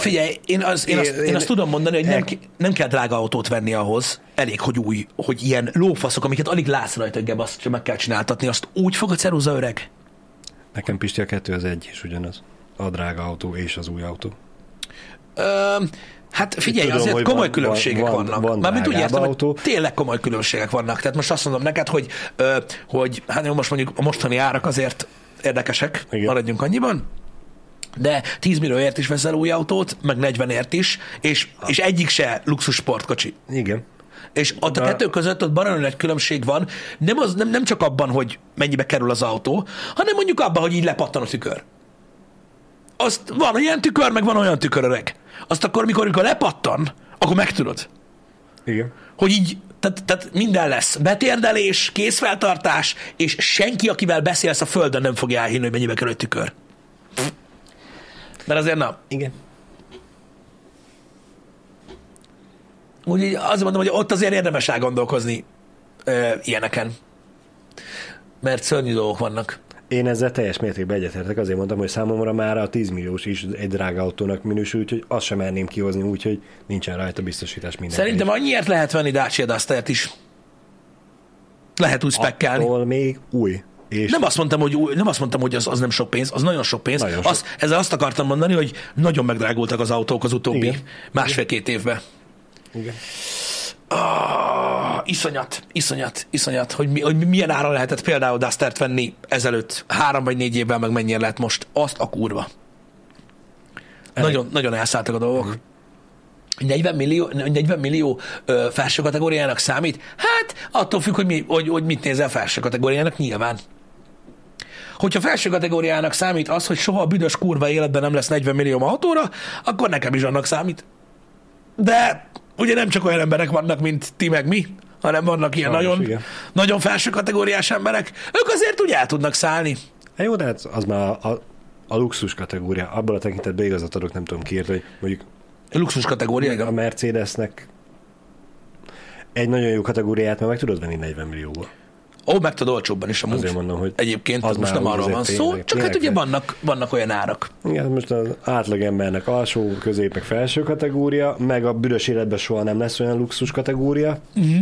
Figyelj, én, az, én, azt, én én- azt tudom mondani, hogy nem, nem kell drága autót venni ahhoz, elég, hogy új, hogy ilyen lófaszok, amiket alig látsz rajta, gebb, azt csak meg kell csináltatni, azt úgy fog a ceruza öreg. Nekem Pisti a kettő az egy is ugyanaz. A drága autó és az új autó. Ö, hát figyelj, Tudom, azért hogy komoly van- különbségek van- vannak. van Mármint úgy értem, autó. hogy tényleg komoly különbségek vannak. Tehát most azt mondom neked, hogy, ö, hogy hát jó, most mondjuk a mostani árak azért érdekesek, Igen. maradjunk annyiban, de 10 millióért is veszel új autót, meg 40ért is, és, és egyik se luxus sportkocsi. Igen. És ott a kettő között ott baromi nagy különbség van, nem, az, nem, nem csak abban, hogy mennyibe kerül az autó, hanem mondjuk abban, hogy így lepattan a tükör. Azt van olyan tükör, meg van olyan tükör öreg. Azt akkor, mikor, mikor lepattan, akkor megtudod, Igen. hogy így, tehát, tehát minden lesz. Betérdelés, készfeltartás, és senki, akivel beszélsz a földön nem fogja elhinni, hogy mennyibe kerül egy tükör. Mert azért nem. Igen. Úgyhogy azt mondom, hogy ott azért érdemes elgondolkozni ö, ilyeneken. Mert szörnyű dolgok vannak. Én ezzel teljes mértékben egyetértek, azért mondtam, hogy számomra már a 10 milliós is egy drága autónak minősül, úgyhogy azt sem merném kihozni, úgyhogy nincsen rajta biztosítás minden. Szerintem annyiért lehet venni Dacia Duster-t is. Lehet úgy spekkelni. Attól még új. És Nem azt mondtam, hogy, nem azt mondtam, hogy az, az nem sok pénz, az nagyon sok pénz. Nagyon sok. Azt, ezzel azt akartam mondani, hogy nagyon megdrágultak az autók az utóbbi másfél-két évben. Igen. Ah, iszonyat, iszonyat, iszonyat, hogy, mi, hogy milyen ára lehetett például Dustert venni ezelőtt három vagy négy évvel, meg mennyire lehet most. Azt a kurva. Nagyon, nagyon elszálltak a dolgok. 40 millió, 40 millió ö, felső kategóriának számít? Hát attól függ, hogy, mi, hogy, hogy mit nézel felső kategóriának nyilván. Hogyha felső kategóriának számít az, hogy soha a büdös kurva életben nem lesz 40 millió autóra, akkor nekem is annak számít. De ugye nem csak olyan emberek vannak, mint ti meg mi, hanem vannak ilyen Sajnos, nagyon, igen. nagyon felső kategóriás emberek. Ők azért úgy el tudnak szállni. Hát jó, de hát az már a, a, a luxus kategória. Abban a tekintetben igazat adok, nem tudom kiért, hogy mondjuk Luxus kategória, a igen. Mercedesnek egy nagyon jó kategóriát már meg tudod venni 40 millióból. Ó, meg tudod olcsóbban is amúgy. Azért mondom, hogy Egyébként az az most nem arról van szó, tényleg- csak hát ugye vannak, vannak olyan árak. Igen, most az átlagembernek alsó, közép, meg felső kategória, meg a büdös életben soha nem lesz olyan luxus kategória, Uh-huh.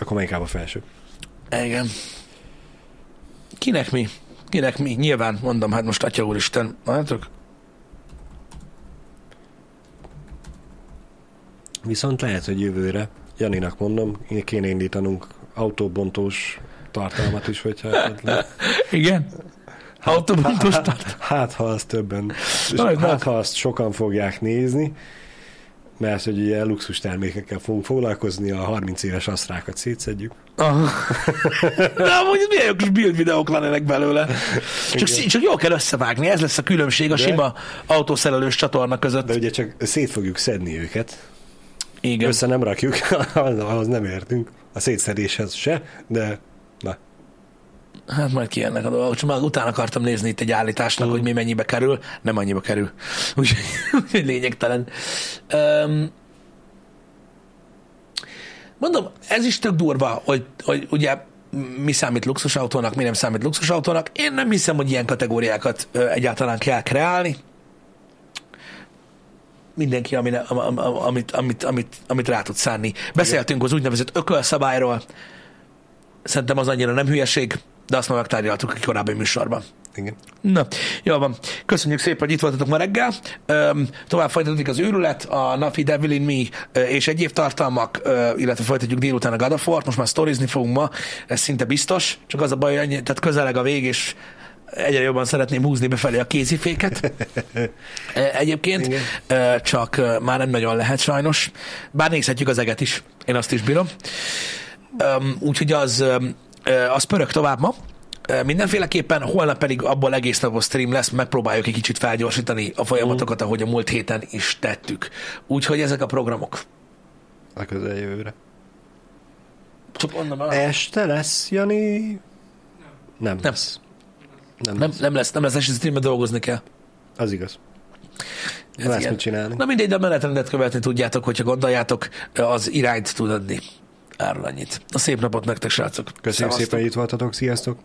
akkor melyik a felső? Igen. Kinek mi? Kinek mi? Nyilván, mondom, hát most Atya Úristen, látok? Viszont lehet, hogy jövőre, Janinak mondom, kéne indítanunk autóbontós tartalmat is, hogyha esetleg. Igen? Autóbontos tart. Hát, ha azt többen, Majd hát, ha azt sokan fogják nézni, mert hogy ugye luxus termékekkel fogunk foglalkozni, a 30 éves asztrákat szétszedjük. Aha. De amúgy milyen jó kis build videók lennének belőle. Csak, Igen. csak jól kell összevágni, ez lesz a különbség a De- sima autószerelős csatorna között. De ugye csak szét fogjuk szedni őket, Igen. össze nem rakjuk, ahhoz nem értünk, a szétszedéshez se, de na, Hát majd kijönnek a dolgok. Csak már utána akartam nézni itt egy állításnak, hogy mi mennyibe kerül. Nem annyiba kerül. Úgyhogy úgyhogy lényegtelen. Um, mondom, ez is tök durva, hogy, hogy ugye mi számít luxusautónak, mi nem számít luxusautónak. Én nem hiszem, hogy ilyen kategóriákat egyáltalán kell kreálni. Mindenki, ami, am, am, am, amit, amit, amit, amit rá tud szánni. Beszéltünk az úgynevezett ökölszabályról. Szerintem az annyira nem hülyeség, de azt már megtárgyaltuk a korábbi műsorban. igen. Na, jó van. Köszönjük szépen, hogy itt voltatok ma reggel. Öm, tovább folytatódik az őrület, a napi Devil in Me és egyéb tartalmak, illetve folytatjuk délután a War-t. Most már sztorizni fogunk ma, ez szinte biztos. Csak az a baj, hogy ennyi, tehát közeleg a vég, és egyre jobban szeretném húzni befelé a kéziféket. Ö, Egyébként, Igen. ö, csak ö, már nem nagyon lehet sajnos. Bár nézhetjük az eget is, én azt is bírom. Úgyhogy az, az pörög tovább ma. Mindenféleképpen holnap pedig abból egész napos stream lesz, megpróbáljuk egy kicsit felgyorsítani a folyamatokat, ahogy a múlt héten is tettük. Úgyhogy ezek a programok. A közeljövőre. Csak el, Este lesz, Jani? Nem. Nem. lesz. Nem, nem, lesz. nem lesz, nem lesz esti streamben dolgozni kell. Az igaz. Ez Nem lesz mit csinálni. Na mindegy, de a menetrendet követni tudjátok, hogyha gondoljátok, az irányt tud adni. Erről annyit. A szép napot nektek, srácok. Köszönjük Szevasztok. szépen, hogy itt voltatok. Sziasztok!